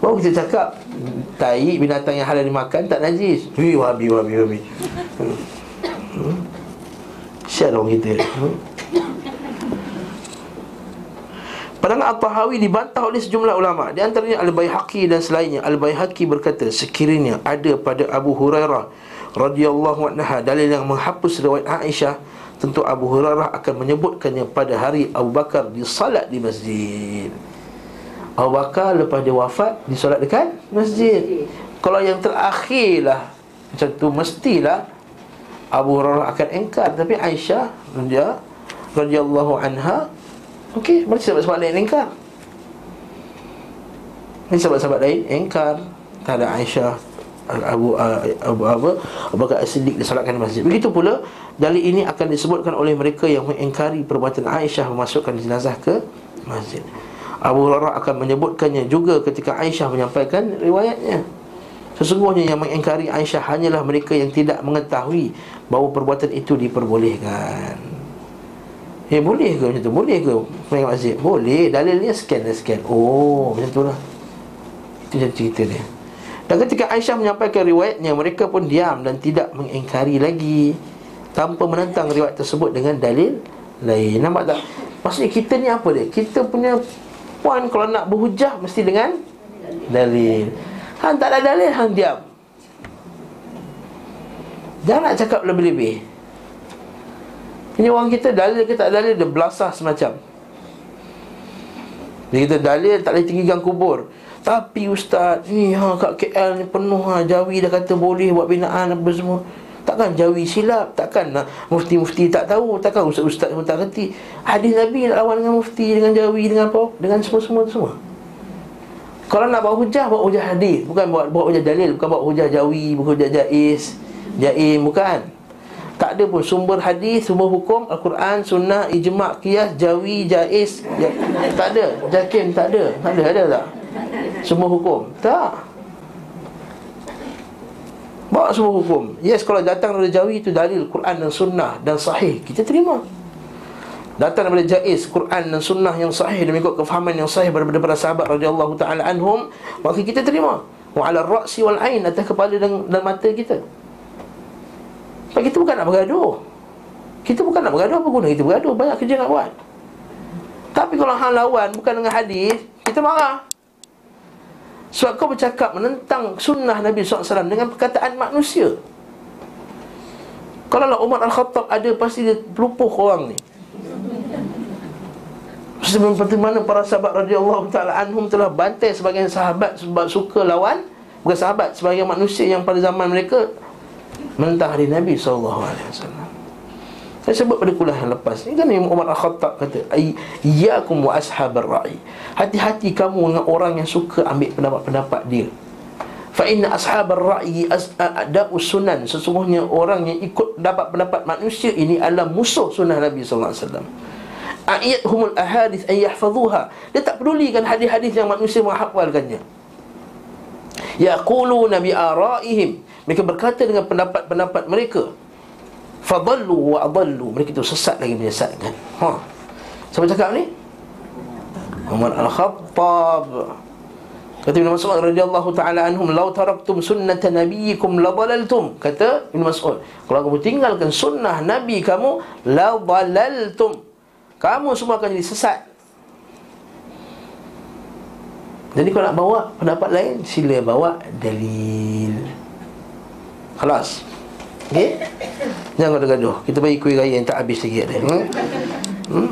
Speaker 1: Baru kita cakap Tai binatang yang halal dimakan tak najis Wih wahabi wahabi wahabi hmm. hmm. Siapa orang kita hmm. Pandangan Al-Tahawi dibantah oleh sejumlah ulama Di antaranya Al-Bayhaqi dan selainnya Al-Bayhaqi berkata Sekiranya ada pada Abu Hurairah radhiyallahu anha dalil yang menghapus riwayat Aisyah tentu Abu Hurairah akan menyebutkannya pada hari Abu Bakar di salat di masjid. Abu Bakar lepas dia wafat di solat dekat masjid. Kalau yang terakhir lah macam tu mestilah Abu Hurairah akan engkar tapi Aisyah dia radhiyallahu anha okey macam sebab-sebab lain engkar. Ini sebab-sebab lain engkar tak ada Aisyah Abu Abu Abu Abu Bakar As-Siddiq disolatkan di masjid. Begitu pula dalil ini akan disebutkan oleh mereka yang mengingkari perbuatan Aisyah memasukkan jenazah ke masjid. Abu Hurairah akan menyebutkannya juga ketika Aisyah menyampaikan riwayatnya. Sesungguhnya yang mengingkari Aisyah hanyalah mereka yang tidak mengetahui bahawa perbuatan itu diperbolehkan. Eh boleh ke macam tu? Boleh ke main masjid? Boleh. Dalilnya scan dan scan. Oh, macam tu lah. Itu cerita dia. Dan ketika Aisyah menyampaikan riwayatnya Mereka pun diam dan tidak mengingkari lagi Tanpa menentang riwayat tersebut dengan dalil lain Nampak tak? Maksudnya kita ni apa dia? Kita punya puan kalau nak berhujah Mesti dengan dalil Han tak ada dalil, Han diam Jangan nak cakap lebih-lebih Ini orang kita dalil kita tak dalil Dia belasah semacam Dia kita dalil tak boleh tinggikan kubur tapi ustaz ni ha kat KL ni penuh ha Jawi dah kata boleh buat binaan apa semua. Takkan Jawi silap, takkan mufti-mufti tak tahu, takkan ustaz-ustaz pun tak reti. Hadis Nabi nak lawan dengan mufti dengan Jawi dengan apa? Dengan semua-semua semua. Kalau nak bawa hujah, bawa hujah hadis, bukan bawa bawa hujah dalil, bukan bawa hujah Jawi, bukan hujah Jais, Jaim, bukan. Tak ada pun sumber hadis, sumber hukum, Al-Quran, Sunnah, Ijma' Qiyas, Jawi, Jais ja, Tak ada, Jakim tak ada Tak ada, ada tak? Semua hukum Tak Bawa semua hukum. Yes, kalau datang dari Jawi itu dalil Quran dan Sunnah dan Sahih. Kita terima. Datang daripada Jais Quran dan Sunnah yang sahih Dan mengikut kefahaman yang sahih Daripada para sahabat radhiyallahu ta'ala anhum Maka kita terima. Wa ala ra'si wal ain Atas kepala dan, dan mata kita. Sebab kita bukan nak bergaduh. Kita bukan nak bergaduh Apa guna? Kita bergaduh Banyak kerja nak buat. Tapi kalau hal lawan Bukan dengan hadis Kita marah sebab kau bercakap menentang sunnah Nabi SAW dengan perkataan manusia. Kalau lah Umar Al-Khattab ada pasti dia pelupuh orang ni. Seperti mana para sahabat radhiyallahu taala anhum telah bantai sebagian sahabat sebab suka lawan Bukan sahabat, sebagian manusia yang pada zaman mereka Menentang hari Nabi SAW saya sebut pada kuliah yang lepas Ini kan Imam Umar Al-Khattab kata Iyakum wa ashabar ra'i Hati-hati kamu dengan orang yang suka ambil pendapat-pendapat dia. Fa inna ashabar ra'i adabu sunan. Sesungguhnya orang yang ikut dapat pendapat manusia ini adalah musuh sunnah Nabi SAW Ayat humul ahadith an yahfazuha. Dia tak pedulikan hadis-hadis yang manusia menghafalkannya Yaquluna bi ara'ihim. Mereka berkata dengan pendapat-pendapat mereka Fadallu wa adallu. Mereka itu sesat lagi menyesatkan ha. Siapa cakap ni? Umar Al-Khattab. Kata Ibn Mas'ud radhiyallahu ta'ala anhum Lau taraktum sunnata nabiyikum labalaltum Kata Ibn Mas'ud Kalau kamu tinggalkan sunnah Nabi kamu Labalaltum Kamu semua akan jadi sesat. Jadi kalau nak bawa pendapat lain Sila bawa dalil. Kelas Okey? Jangan gaduh-gaduh. Kita bagi kuih raya yang tak habis lagi ada. Hmm? Hmm?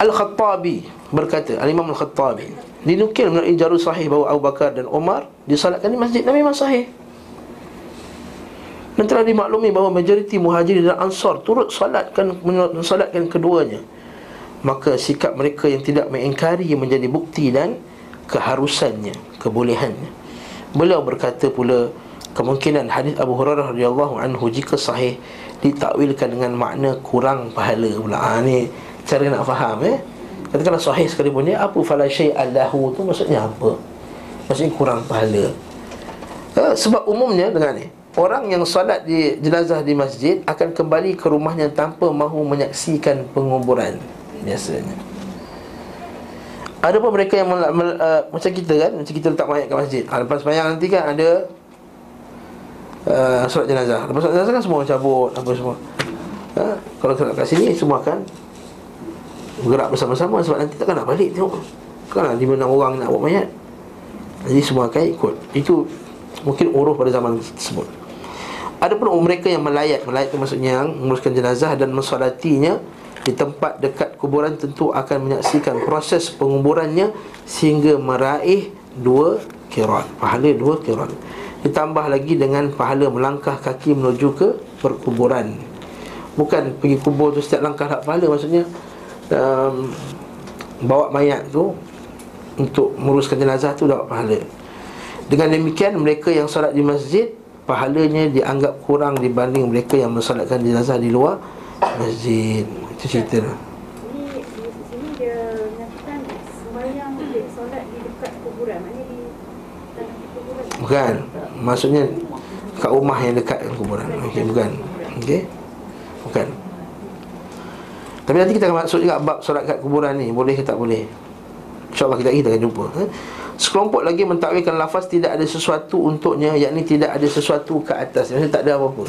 Speaker 1: Al-Khattabi berkata Al-Imam Al-Khattabi Dinukil melalui jarul sahih bahawa Abu Bakar dan Umar Disalatkan di masjid Nabi memang sahih. Dan telah dimaklumi bahawa majoriti muhajirin dan ansar Turut salatkan, salatkan keduanya. Maka sikap mereka yang tidak mengingkari Menjadi bukti dan keharusannya Kebolehannya. Beliau berkata pula kemungkinan hadis Abu Hurairah radhiyallahu anhu jika sahih ditakwilkan dengan makna kurang pahala pula. Ha, ni cara nak faham eh. Katakanlah sahih sekali pun apa fala syai'allahu tu maksudnya apa? Maksudnya kurang pahala. Ha, sebab umumnya dengan ni Orang yang salat di jenazah di masjid Akan kembali ke rumahnya tanpa mahu menyaksikan penguburan Biasanya Ada pun mereka yang uh, Macam kita kan Macam kita letak mayat ke masjid ha, Lepas semayang nanti kan ada uh, solat jenazah. Lepas solat jenazah kan semua cabut apa semua. Ha? Kalau kita kat sini semua akan bergerak bersama-sama sebab nanti takkan nak balik tengok. Kan lima enam orang nak buat mayat. Jadi semua akan ikut. Itu mungkin uruh pada zaman tersebut. Ada pun mereka yang melayat Melayat itu maksudnya Menguruskan jenazah dan mensolatinya Di tempat dekat kuburan Tentu akan menyaksikan proses penguburannya Sehingga meraih Dua kirat Pahala dua kirat Ditambah lagi dengan pahala melangkah kaki menuju ke perkuburan. Bukan pergi kubur tu setiap langkah tak pahala Maksudnya um, Bawa mayat tu Untuk menguruskan jenazah tu dapat pahala. Dengan demikian mereka yang solat di masjid Pahalanya dianggap kurang dibanding mereka yang mensolatkan jenazah di luar masjid. Itu cerita. Lah Bukan. Maksudnya Kat rumah yang dekat dengan kuburan. Okey, bukan. Okey? Bukan. Tapi nanti kita akan masuk juga Bab solat kat kuburan ni. Boleh ke tak boleh? InsyaAllah kita, kita akan jumpa eh? Sekelompok lagi mentakwilkan lafaz Tidak ada sesuatu untuknya Yakni tidak ada sesuatu ke atas Maksudnya tak ada apa-apa.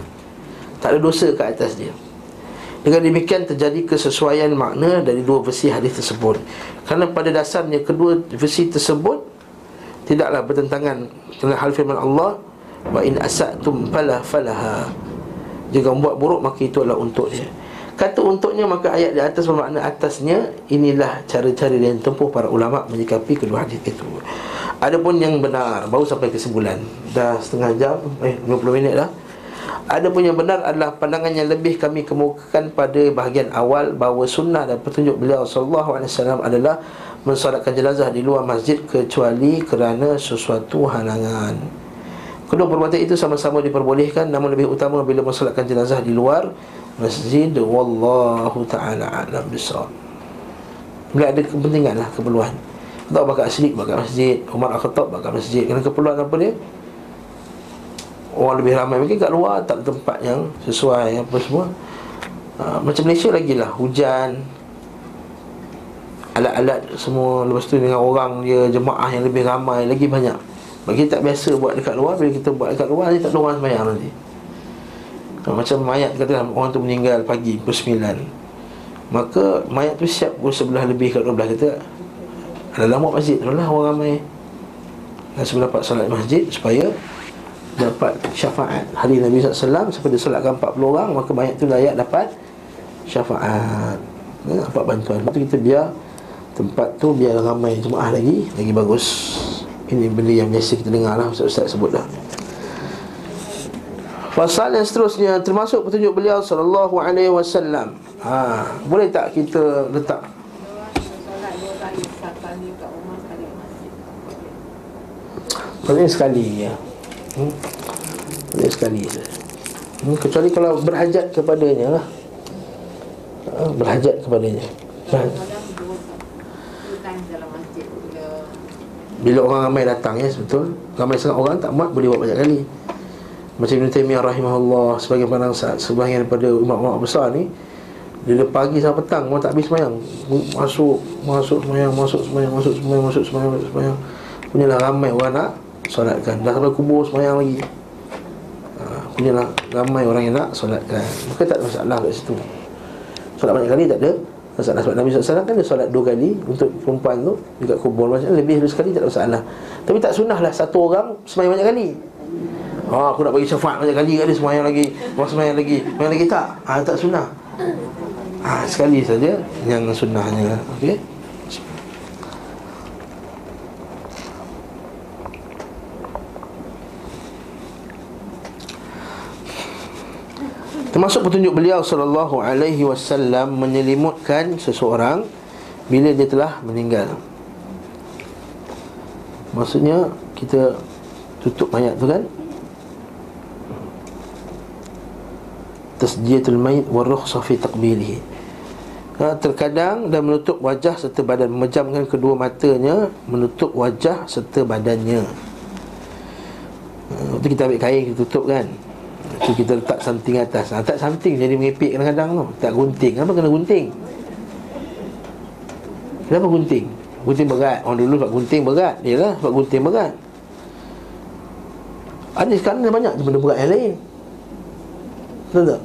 Speaker 1: Tak ada dosa ke atas dia. Dengan demikian terjadi kesesuaian makna dari dua versi hadis tersebut. Kerana pada dasarnya kedua versi tersebut Tidaklah bertentangan dengan hal firman Allah Wa in asatum fala falaha. Jika membuat buruk maka itu adalah untuk dia Kata untuknya maka ayat di atas bermakna atasnya Inilah cara-cara yang tempuh para ulama menyikapi kedua hadis itu. Adapun yang benar Baru sampai kesimpulan Dah setengah jam Eh 20 minit dah. Ada pun yang benar adalah pandangan yang lebih kami kemukakan pada bahagian awal bahawa sunnah dan petunjuk beliau sallallahu alaihi wasallam adalah mensolatkan jenazah di luar masjid kecuali kerana sesuatu halangan. Kedua perbuatan itu sama-sama diperbolehkan namun lebih utama bila mensolatkan jenazah di luar masjid wallahu taala alam bisawab. Bila ada kepentingan lah keperluan. Tak bakal asli bakal masjid, Umar Al-Khattab bakal masjid. Kerana keperluan apa dia? Orang lebih ramai mungkin kat luar tak tempat yang sesuai apa semua. Ha, macam Malaysia lagi lah hujan Alat-alat semua Lepas tu dengan orang dia Jemaah yang lebih ramai Lagi banyak. Bagi tak biasa buat dekat luar Bila kita buat dekat luar Dia tak ada orang semayang nanti. Ha, Macam mayat kata Orang tu meninggal pagi Pukul 9 Maka mayat tu siap Pukul sebelah lebih kat 12 Kata Ada lama masjid Itulah orang ramai. Dan sebelum dapat salat masjid Supaya Dapat syafaat. Hari Nabi SAW Seperti salatkan 40 orang Maka mayat tu layak dapat Syafaat. Ya, Dapat bantuan. Lepas tu kita biar Tempat tu biar ramai jemaah lagi. Lagi bagus. Ini benda yang biasa kita dengar lah Ustaz-Ustaz sebut dah Fasal yang seterusnya Termasuk petunjuk beliau Sallallahu alaihi wasallam. Ha, Boleh tak kita letak? Paling sekali ya. Hmm? Paling sekali hmm, Kecuali kalau berhajat kepadanya lah. Ha, Berhajat kepadanya. Berhajat Bila orang ramai datang ya betul. Ramai sangat orang tak muat boleh buat banyak kali. Macam Ibn Taymiyah rahimahullah Sebagai pandang sebahagian daripada umat-umat besar ni Bila pagi sampai petang Orang tak habis semayang. Masuk, masuk semayang, masuk semayang, masuk semayang, masuk semayang, masuk semayang. Punyalah ramai orang nak solatkan. Dah sampai kubur semayang lagi. Ha, Punyalah ramai orang yang nak solatkan. Maka tak ada masalah kat situ. Solat banyak kali tak ada masalah sebab Nabi SAW kan dia solat dua kali untuk perempuan tu dekat kubur. Macam lebih dari sekali tak ada masalah. Tapi tak sunnah lah satu orang semayang banyak kali. Ha, aku nak bagi syafaat banyak kali kat dia semayang lagi orang semayang lagi. Semayang lagi tak? Ha, tak sunnah. Ha, sekali saja yang sunnahnya okey Termasuk petunjuk beliau sallallahu alaihi wasallam menyelimutkan seseorang bila dia telah meninggal. Maksudnya kita tutup mayat tu kan? Tasjiyatul mayit wa rukhsah fi taqbilihi. Ha, terkadang dan menutup wajah serta badan memejamkan kedua matanya menutup wajah serta badannya. Ha, kita ambil kain kita tutup kan? Tu kita letak something atas. Ha, Tak something jadi mengepek kadang-kadang tu. Tak gunting. Kenapa kena gunting? Kenapa gunting? Gunting berat. Orang dulu sebab gunting berat. Dia lah sebab gunting berat. Ada sekarang ada banyak benda berat yang lain. Betul tak?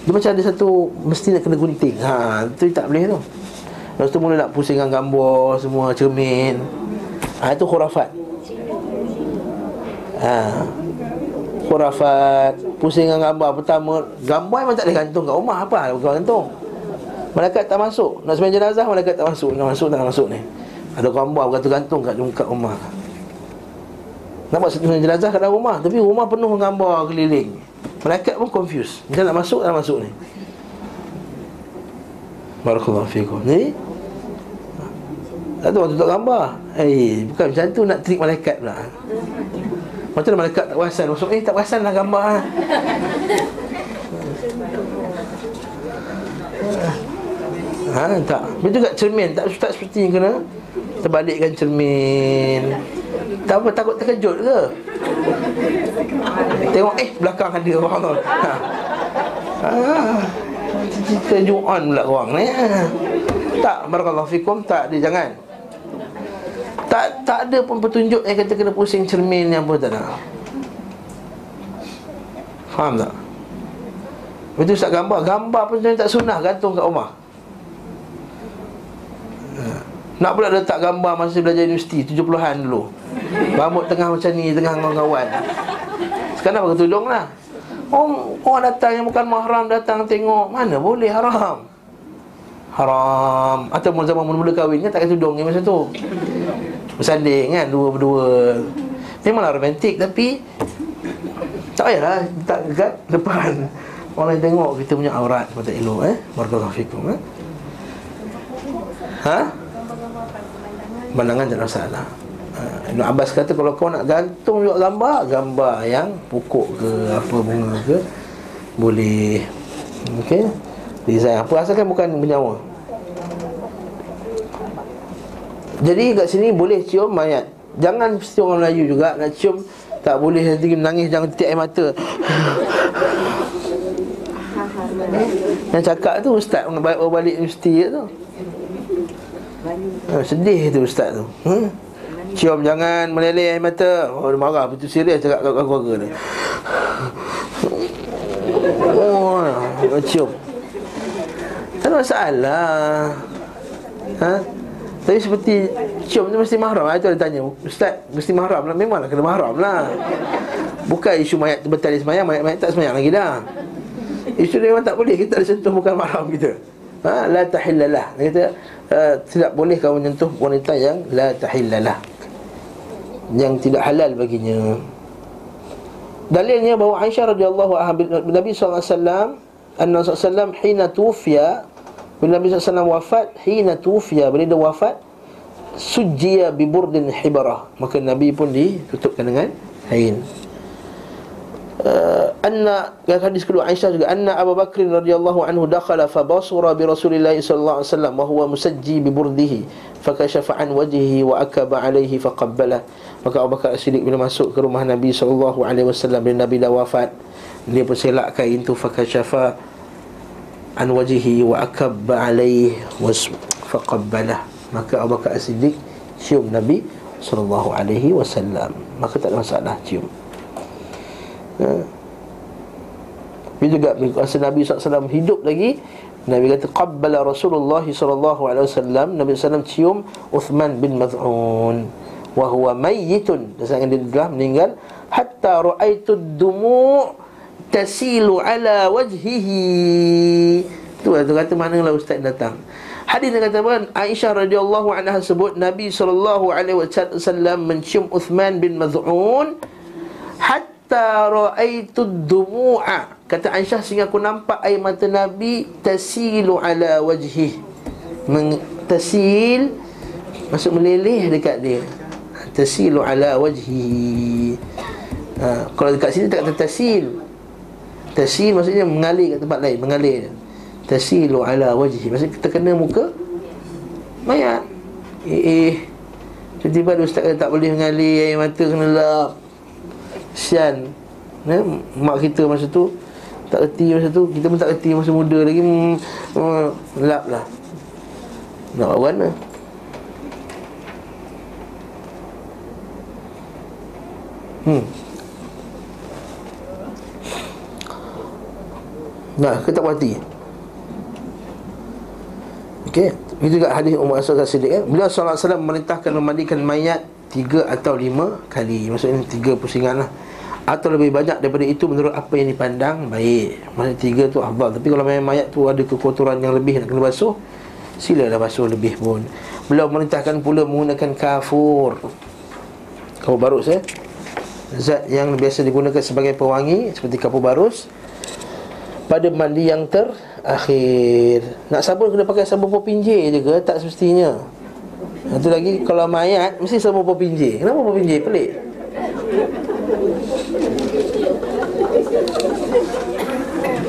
Speaker 1: Dia macam ada satu Mesti nak kena gunting. Ha, tu tak boleh tu. Lepas tu mula nak pusingkan gambar Semua cermin. Ha, itu khurafat. Ha Khurafat Pusing dengan gambar Pertama Gambar memang tak boleh gantung kat rumah Apa lah gantung? Malaikat tak masuk Nak sembahyang jenazah Malaikat tak masuk Nak masuk tak masuk ni. Ada gambar bergantung-gantung kat, kat rumah. Nak buat sembahyang jenazah kat dalam rumah Tapi rumah penuh gambar keliling. Malaikat pun confused. Macam nak masuk tak masuk ni. Barakallahu fikum. Jadi Tak tahu tutup gambar. Eh, bukan macam tu nak trik malaikat pula Macam mana malaikat tak perasan Masuk eh tak perasan lah gambar ha? ha tak Betul juga cermin Tak, tak seperti kena Terbalikkan cermin Tak apa takut terkejut ke Tengok eh belakang ada orang tu ha. ha. Kita juan pula korang ni ha. Tak Barakallahu fikum Tak dia jangan tak tak ada pun petunjuk yang kata kena pusing cermin yang apa tak ada. Faham tak? Itu Ustaz gambar Gambar pun tak sunnah gantung kat rumah. Nak pula letak gambar masa belajar universiti 70-an dulu. Rambut tengah macam ni Tengah kawan-kawan Sekarang apa tolong lah. Orang, orang datang yang bukan mahram datang tengok Mana boleh haram? Haram. Atau zaman mula-mula kahwin kan tak kena tudung ni masa tu Bersanding kan dua-dua Memanglah romantik tapi Tak payahlah Tak dekat depan. Orang lain tengok kita punya aurat Mata elok eh. Barakallahu fikum eh. Ha? Pandangan tak ada masalah. Ha, Ibn Abbas kata kalau kau nak gantung juga gambar Gambar yang pokok ke apa bunga ke Boleh. Okey? Design apa? Asalkan bukan bernyawa Jadi kat sini boleh cium mayat. Jangan mesti orang Melayu juga. Nak cium tak boleh nanti menangis Jangan titik air mata. [LAUGHS] Yang cakap tu ustaz Bawa balik universiti tu. Ha, Sedih tu ustaz tu. Hmm? Cium jangan meleleh air mata. Oh dia marah Itu serius cakap kat keluarga ni Oh Cium. Tak ada masalah. Ha? Tapi seperti cium tu mesti mahram Itu dia tanya. Ustaz mesti mahram lah. Memanglah kena mahram lah. Bukan isu mayat bertali semayang Mayat-mayat tak semayang lagi dah. Isu dia memang tak boleh. Kita ada sentuh bukan mahram kita. Ha? La tahillalah. Dia kata uh, Tidak boleh kau menyentuh wanita yang La tahillalah. Yang tidak halal baginya. Dalilnya bahawa Aisyah radhiyallahu anha Nabi SAW Anna SAW Hina tufiya Bila Nabi SAW wafat Hina tufiya. Bila dia wafat Sujia biburdin hibarah. Maka Nabi pun ditutupkan dengan Hain uh, anna yang hadis kedua Aisyah juga anna Abu Bakr radhiyallahu anhu dakhala fa basura bi Rasulillah sallallahu alaihi wasallam wa huwa musajji bi burdihi fa kashafa an wajhihi wa akaba alaihi fa qabbala. Maka Abu Bakar Siddiq bila masuk ke rumah Nabi sallallahu alaihi wasallam bila Nabi dah wafat dia pun selak kain tu fa kashafa an wajhihi wa akaba alaihi wa fa qabbala maka Abu Bakar Siddiq cium Nabi sallallahu alaihi wasallam. Maka tak ada masalah cium. Ha. Dia juga masa Nabi SAW hidup lagi Nabi kata qabbala Rasulullah sallallahu alaihi wasallam. Nabi SAW cium Uthman bin Maz'un. Wa huwa mayyitun. Dan dia telah meninggal. Hatta ra'aitu dumu' tasilu ala wajhihi. Tu tu kata manalah ustaz datang. Hadis dia kata apa? Aisyah radhiyallahu anha sebut Nabi sallallahu alaihi wasallam mencium Uthman bin Maz'un hatta ra'aitu dumu'a. Kata Aisyah sehingga aku nampak air mata Nabi tasilu ala wajhi Men, tasil masuk meleleh dekat dia. Tasilu ala wajhi ha, kalau dekat sini tak kata tasil tasil maksudnya mengalir kat tempat lain mengalir. Tasilu ala wajhi. Maksudnya kita kena muka mayat. Eh, eh. tiba-tiba ustaz kata tak boleh mengalir air mata kena lap. Sian. Ya, Mak kita masa tu Tak reti masa tu Kita pun tak reti masa muda lagi hmm, Lap lah. Nak buat mana? Hmm Nah, kita tak berhati Okey Itu juga hadis Umar Asal Siddiq eh? Beliau SAW memerintahkan memandikan mayat Tiga atau lima kali. Maksudnya tiga pusingan lah. Atau lebih banyak daripada itu menurut apa yang dipandang Baik. Maksudnya tiga tu afdal. Tapi kalau memang mayat tu ada kekotoran yang lebih nak kena basuh Silalah basuh lebih pun. Beliau merintahkan pula menggunakan kafur. Kapur barus eh. Zat yang biasa digunakan sebagai pewangi Seperti kapur barus Pada mandi yang terakhir Nak sabun kena pakai sabun popinjir je ke? Tak semestinya Itu lagi kalau mayat Mesti sabun popinjir Kenapa popinjir? Pelik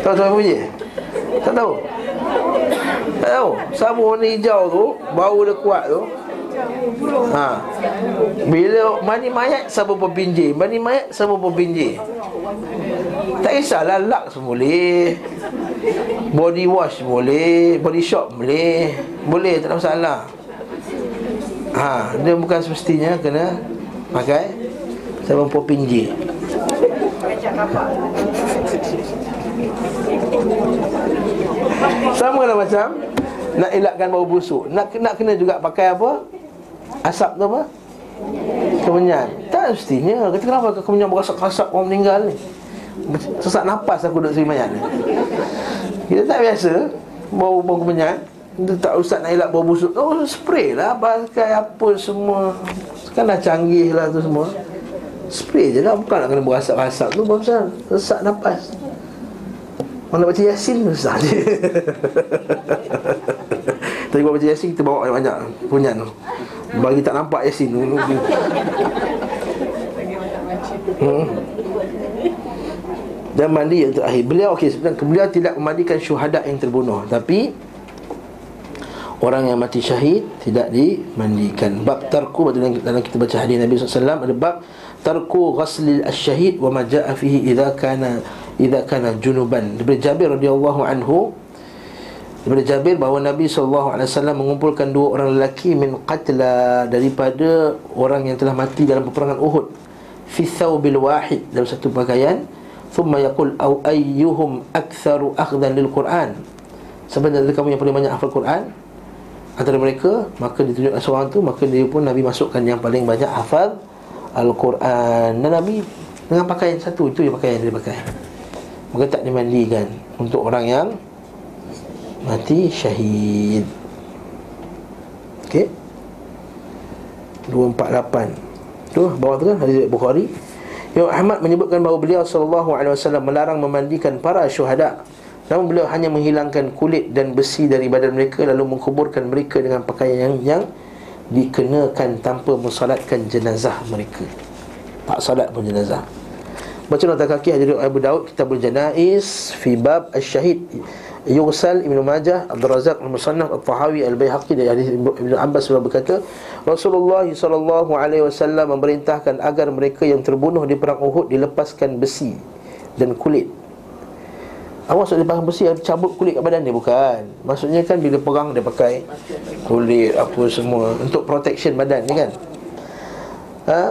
Speaker 1: Tahu sabun popinjir? Tak tahu? Tak tahu Sabun warna hijau tu Bau dia kuat tu Ha. Bila mani mayat sabun popinjir Mani mayat sabun popinjir Tak kisahlah Lux boleh. Body wash boleh Body shop boleh. Boleh tak ada masalah. Ha, dia bukan semestinya kena pakai sabun popinjir. Sama lah macam Nak elakkan bau busuk. Nak, nak kena juga pakai apa? Asap tu apa? Kemenyan. Tak mestinya Kata kenapa kemenyan berasak-rasak orang meninggal ni Sesak nafas aku duduk mayat ni. Kita tak biasa Bau bau kemenyan Kita tak usah nak elak bau busuk. Oh spray lah Pakai apa semua. Sekarang dah canggih lah tu semua. Spray je lah Bukan nak kena berasak-rasak tu Bangsa Sesak nafas Orang nak baca Yasin Susah je. [LAUGHS] Tadi buat baca Yasin Kita bawa banyak-banyak Punyan tu. Bagi tak nampak Yasin hmm. Dan mandi yang terakhir. Beliau okey sebenarnya Beliau tidak memandikan syuhada yang terbunuh. Tapi Orang yang mati syahid Tidak dimandikan. Bab tarku Dalam kita baca hadis Nabi SAW Ada bab Tarku ghaslil asyahid Wa maja'a fihi Idha kana idza kana junuban. Daripada Jabir radhiyallahu anhu daripada Jabir bahawa Nabi wasallam mengumpulkan dua orang lelaki min qatla daripada orang yang telah mati dalam peperangan Uhud. Fi thawbil wahid dalam satu pakaian thumma yaqul au ayyuhum aktharu akhdan lil Quran? Sebenarnya kamu yang paling banyak hafal Quran antara mereka maka ditunjuk seorang tu maka dia pun Nabi masukkan yang paling banyak hafal Al-Quran. Dan Nabi dengan pakaian satu itu yang pakaian dia pakai. Maka tak dimandikan Untuk orang yang Mati syahid. Okey. 248 Tu bawah tu kan Hadis Bukhari Imam Ahmad menyebutkan bahawa beliau SAW melarang memandikan para syuhada. Namun beliau hanya menghilangkan kulit dan besi dari badan mereka Lalu mengkuburkan mereka dengan pakaian yang, yang Dikenakan tanpa mensalatkan jenazah mereka. Tak salat pun jenazah. Baca nota kaki hadis Abu Daud Kitabul Janais fi bab asy-syahid Yughsal Ibnu Majah Abdul Razak Al-Musannaf Al-Tahawi Al-Baihaqi dari hadis Ibnu Abbas beliau berkata Rasulullah wasallam memerintahkan agar mereka yang terbunuh di perang Uhud dilepaskan besi dan kulit. Awas dia pakai besi cabut kulit kat badan dia bukan. Maksudnya kan bila perang dia pakai kulit apa semua untuk protection badan ni kan. Ha?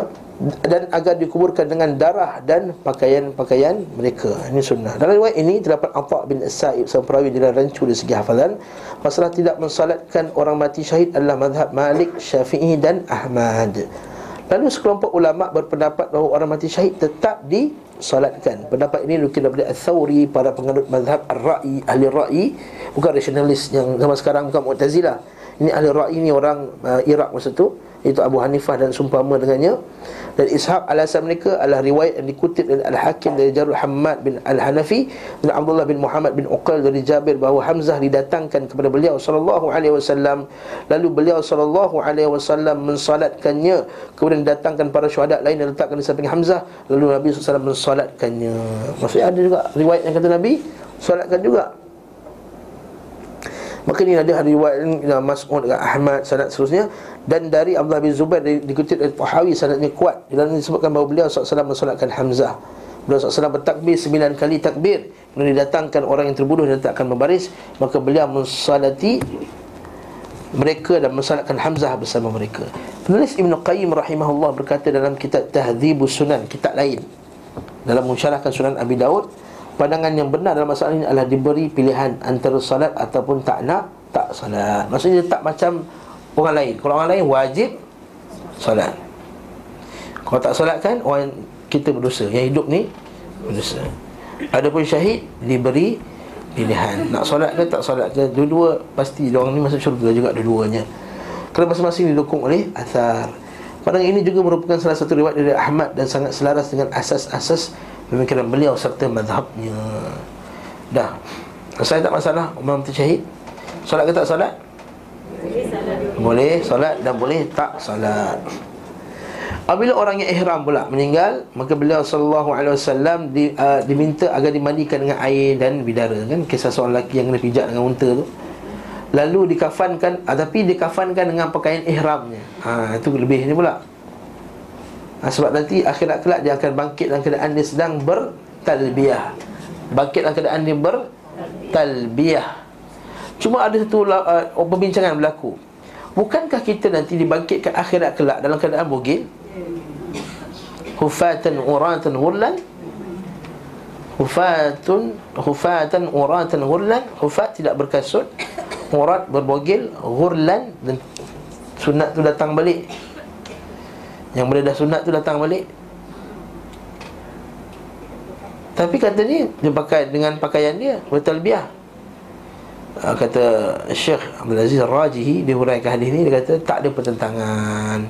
Speaker 1: Dan agar dikuburkan dengan darah dan pakaian-pakaian mereka. Ini sunnah. Dalam riwayat ini terdapat Atha bin Sa'ib sang perawi dalam rancu dari segi hafalan. Masalah tidak mensalatkan orang mati syahid adalah mazhab Malik, Syafi'i dan Ahmad. Lalu sekelompok ulama berpendapat bahawa orang mati syahid tetap disolatkan. Pendapat ini nukil daripada Al-Thawri, para penganut mazhab Ar-Ra'i, ahli Ra'i, bukan rasionalis yang zaman sekarang bukan Mu'tazilah. Ini ahli Ra'i ini orang uh, Iraq masa itu itu Abu Hanifah dan sumpama dengannya. Dan Ishaq alasan mereka adalah riwayat yang dikutip oleh Al-Hakim dari Jarul Hamad bin Al-Hanafi dan Abdullah bin Muhammad bin Uqal dari Jabir bahawa Hamzah didatangkan kepada beliau sallallahu alaihi wasallam. Lalu beliau sallallahu alaihi wasallam mensolatkannya. Kemudian datangkan para syuhada lain dan letakkan di samping Hamzah. Lalu Nabi SAW mensolatkannya. Maksudnya ada juga riwayat yang kata Nabi solatkan juga Maka ini ada riwayat Mas'ud dengan Ahmad sanad seterusnya. Dan dari Abdullah bin Zubair dikutip dari Tahawi sanadnya kuat. Dalam disebutkan bahawa beliau SAW mensolatkan Hamzah. Beliau SAW bertakbir sembilan kali takbir. Kemudian didatangkan orang yang terbunuh dan tak akan membaris Maka beliau mensalati mereka dan mensalatkan Hamzah bersama mereka. Penulis Ibn Qayyim rahimahullah berkata dalam kitab Tahdhibus Sunan Kitab lain. Dalam mensyarahkan Sunan Abi Daud pandangan yang benar dalam masalah ini adalah diberi pilihan antara salat ataupun tak nak tak salat. Maksudnya tak macam orang lain. Kalau orang lain wajib salat. Kalau tak salat kan orang kita berdosa Yang hidup ni berdosa Adapun syahid diberi pilihan Nak solat ke tak solat ke Dua-dua pasti orang ni masuk syurga juga dua-duanya Kerana masing-masing didukung oleh asar Padahal ini juga merupakan salah satu riwayat dari Ahmad Dan sangat selaras dengan asas-asas Pemikiran beliau serta madhabnya. Dah. Saya tak masalah? Umar mati syahid? Solat ke tak solat? Boleh solat dan boleh tak solat. Apabila orang yang ihram pula meninggal Maka beliau sallallahu alaihi wasallam di, uh, Diminta agar dimandikan dengan air dan bidara kan? Kisah seorang lelaki yang kena pijak dengan unta tu. Lalu dikafankan uh, Tapi dikafankan dengan pakaian ihramnya. Ha, Itu lebihnya pula ha, Sebab nanti akhirat kelak dia akan bangkit dalam keadaan dia sedang bertalbiyah. Bangkit dalam keadaan dia bertalbiyah. Cuma ada satu uh, perbincangan berlaku. Bukankah kita nanti dibangkitkan akhirat kelak dalam keadaan bogil? hufatan uratan ghurlan hufatun hufatan uratan ghurlan hufat tidak berkasut. Urat berbogil ghurlan dan sunat tu datang balik yang boleh dah sunat tu datang balik tapi kata ni dia pakai dengan pakaian dia bertalbiah ah, kata Syekh Abdul Aziz Rajihi dia huraikan hadis ni dia kata tak ada pertentangan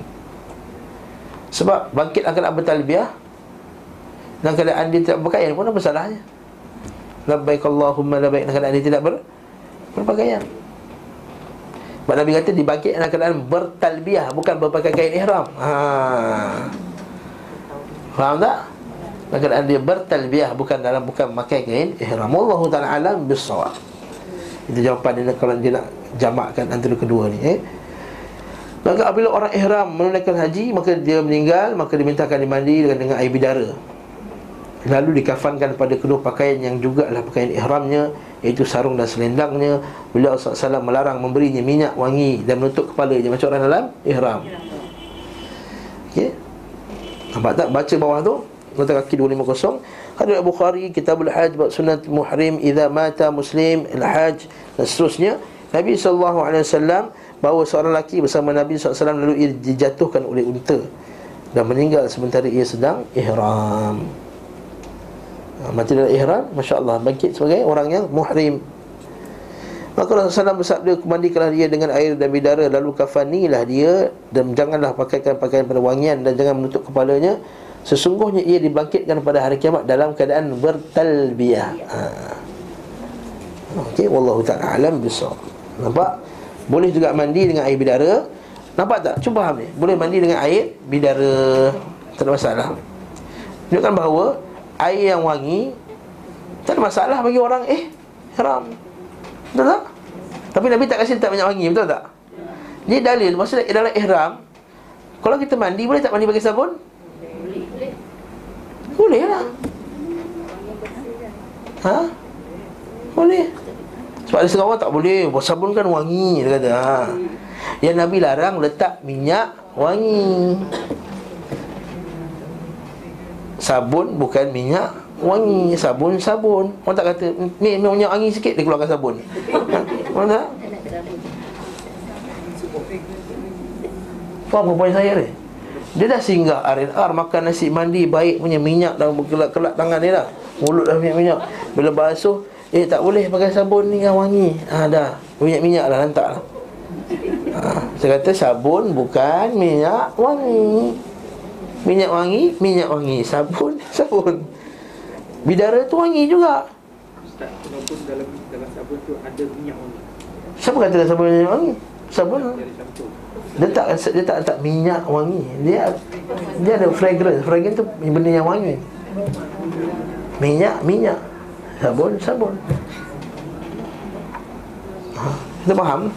Speaker 1: sebab bangkit akan bertalbiah dalam keadaan dia tidak berpakaian pun apa salahnya? Labbaik Allahumma labbaik dalam keadaan dia tidak ber, berpakaian. Sebab Nabi kata dibangkit dalam keadaan bertalbiah bukan berpakai kain ihram. Ha. Faham tak? Dalam keadaan dia bertalbiah bukan dalam bukan pakai kain ihram. Allah Taala alam bisawab. Itu jawapan dia kalau dia nak jamakkan antara kedua ni eh. Maka apabila orang ihram menunaikan haji Maka dia meninggal Maka dimintakan dimandi dengan, dengan air bidara Lalu dikafankan pada kedua pakaian yang juga adalah pakaian ihramnya Iaitu sarung dan selendangnya. Beliau SAW melarang memberinya minyak wangi Dan menutup kepalanya macam orang dalam ihram. Okey. Nampak tak? Baca bawah tu. Nota kaki 250 Hadis Bukhari Kitabul Hajj Bab Sunnat Muhrim Iza mata Muslim Al-Hajj Dan seterusnya. Nabi SAW bahawa seorang lelaki bersama Nabi SAW lalu dijatuhkan oleh unta dan meninggal sementara ia sedang ihram. Ha, mati dalam ihram, masya-Allah bangkit sebagai orang yang muhrim. Maka Rasulullah SAW bersabda Kumandikanlah dia dengan air dan bidara Lalu kafanilah dia Dan janganlah pakaikan pakaian pada wangian Dan jangan menutup kepalanya Sesungguhnya ia dibangkitkan pada hari kiamat Dalam keadaan bertalbiyah ha. Okey, Wallahu ta'ala alam bisawab Nampak? Boleh juga mandi dengan air bidara Nampak tak? Cuba faham ni Boleh mandi dengan air bidara Tak ada masalah Menunjukkan bahawa Air yang wangi Tak ada masalah bagi orang Eh Haram Betul tak? Tapi Nabi tak kasih tak banyak wangi Betul tak? Ni dalil Maksudnya dalam ihram Kalau kita mandi Boleh tak mandi pakai sabun? Boleh lah Ha? Boleh sebab ada setengah tak boleh Sabun kan wangi Dia kata ha. Yang Nabi larang letak minyak wangi Sabun bukan minyak wangi. Sabun sabun. Orang tak kata Ni minyak wangi sikit Dia keluarkan sabun. Tak? Faham apa poin saya ni? Dia dah singgah R&R Makan nasi mandi Baik punya minyak Dah kelak-kelak tangan dia dah. Mulut dah minyak-minyak Bila basuh Eh tak boleh pakai sabun ni yang wangi. Ha, Dah. Minyak-minyak lah lantak lah ha, Saya kata sabun bukan minyak wangi Minyak wangi Minyak wangi. Sabun [LAUGHS] Sabun. Bidara tu wangi juga. Ustaz Walaupun dalam, dalam sabun tu ada minyak wangi. Siapa kata dalam sabun minyak wangi? Sabun. Dia tak dia tak letak minyak wangi. Dia dia ada fragrance. Fragrance tu benda yang wangi. Minyak, minyak. Sabun sabun. Ha, kita faham?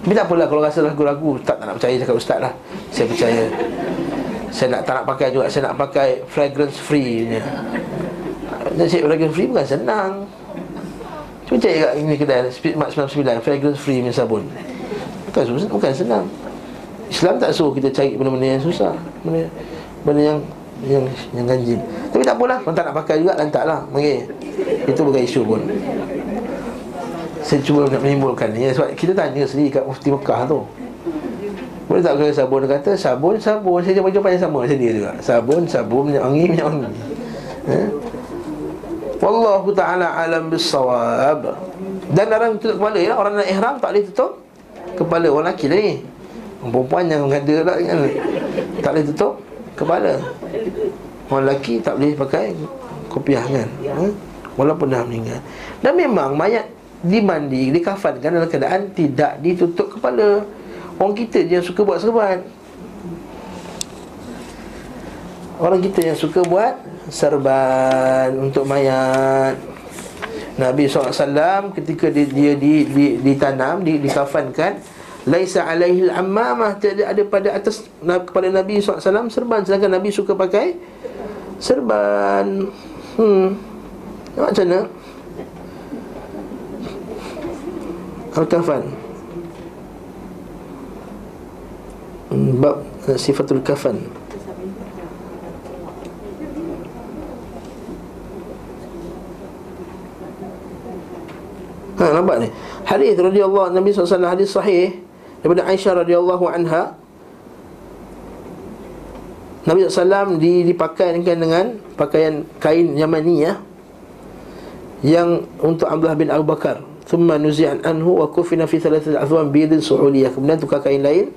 Speaker 1: Tapi tak apalah kalau rasa ragu-ragu tak, tak nak percaya cakap ustaz lah. Saya percaya saya nak tak nak pakai juga. Saya nak pakai fragrance free dan cik fragrance free bukan senang. Cuba cek kat ini kedai Speed Mark 99 fragrance free punya sabun. Bukan, bukan senang. Islam tak suruh kita cari benda-benda yang susah. Benda, benda yang yang yang ganjil. Tapi tak apalah kalau tak nak pakai juga lantaklah okey itu bukan isu pun. Saya cuba nak menimbulkan ni. Sebab kita tanya sendiri kat Mufti Mekah tu Boleh tak pakai sabun? Dia kata sabun, sabun. Saya jumpa yang sama macam dia juga. Sabun, sabun, minyak wangi, minyak wangi. Eh? Wallahu ta'ala alam bisawab Dan orang tutup kepala ya Orang nak ihram tak boleh tutup Kepala. Orang lelaki ni. Perempuan yang ada lah kan? Tak boleh tutup kepala. Orang lelaki tak boleh pakai Kopiah kan? Eh? Walaupun dah meninggal. Dan memang mayat dimandi, dikafankan dalam keadaan Tidak ditutup kepala Orang kita je yang suka buat serban Orang kita yang suka buat serban untuk mayat. Nabi SAW ketika dia, dia di, di, ditanam, di, dikafankan Laisa alaihi al-ammamah Tidak ada pada atas kepada Nabi SAW serban Sedangkan Nabi suka pakai serban. Hmm. Macam mana? Al-kafan bab eh, sifatul kafan Ha nampak ni. Hadis radhiyallahu Nabi SAW hadis sahih daripada Aisyah radhiyallahu anha Nabi SAW di, dipakaikan dengan pakaian kain Yamani ya yang untuk Abdullah bin Abu Bakar. Thumma nuzi'an anhu wa kufina fi thalathati athwan bidin su'uliyah. Kemudian tukar kain lain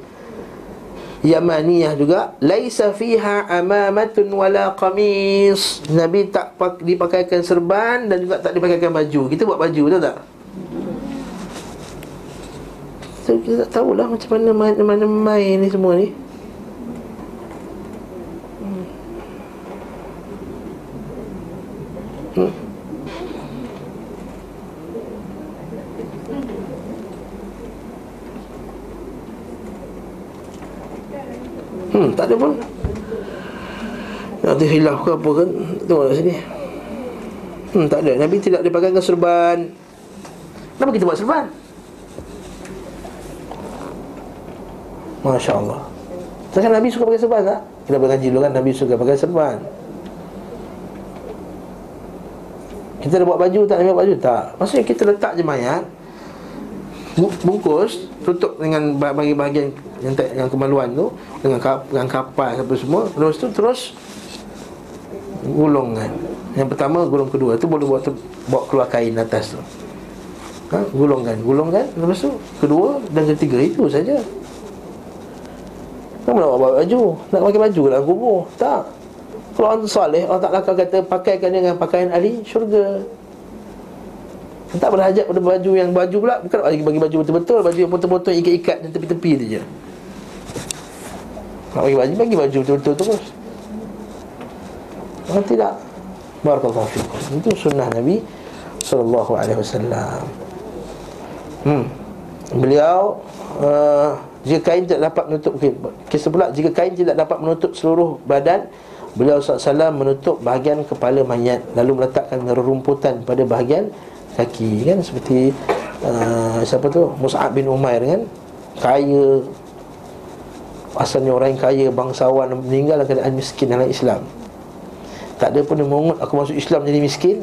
Speaker 1: Yamaniyah juga laisa fiha amamatun wala qamis. Nabi tak pak, dipakaikan serban dan juga tak dipakaikan baju. Kita buat baju tahu tak? So, kita tak tahulah macam mana mana, mana main ni semua ni. Hmm. Hmm. Tak ada pun Nanti hilaf ke apa kan Tengok kat sini Hmm, tak ada Nabi tidak dipakaikan serban Kenapa kita buat serban? Masya Allah Sekarang Nabi suka pakai serban tak? Kita berkaji dulu kan Nabi suka pakai serban Kita dah buat baju tak? Nabi buat baju tak? Maksudnya kita letak je mayat Bungkus Tutup dengan bahagian-bahagian yang, yang kemaluan tu dengan, kap, dengan kapal apa semua terus tu terus gulungkan yang pertama gulung kedua tu boleh buat tu, bawa keluar kain atas tu. Ha? gulungkan gulungkan lepas tu kedua dan ketiga itu saja. Kamu nak bawa baju? Nak pakai baju dalam kubur? Tak. Kalau orang salih Allah Ta'ala kata pakaikan dengan pakaian ahli syurga tak berhajat pada baju yang baju pula. Bukan bagi, bagi baju betul-betul. Baju yang potong-potong ikat-ikat dan tepi-tepi tu je. Nak bagi baju, bagi baju betul-betul terus Kalau tidak. Barakallahu fikum. Itu sunnah Nabi Sallallahu alaihi wasallam. Hmm. Beliau uh, Jika kain tidak dapat menutup okay, Kisah pula Jika kain tidak dapat menutup seluruh badan Beliau SAW menutup bahagian kepala mayat Lalu meletakkan rerumputan pada bahagian kaki kan? Seperti uh, Siapa tu? Mus'ab bin Umair kan? Kaya. Asalnya orang yang kaya bangsawan meninggal dalam keadaan miskin dalam Islam. Tak ada pun yang aku masuk Islam jadi miskin.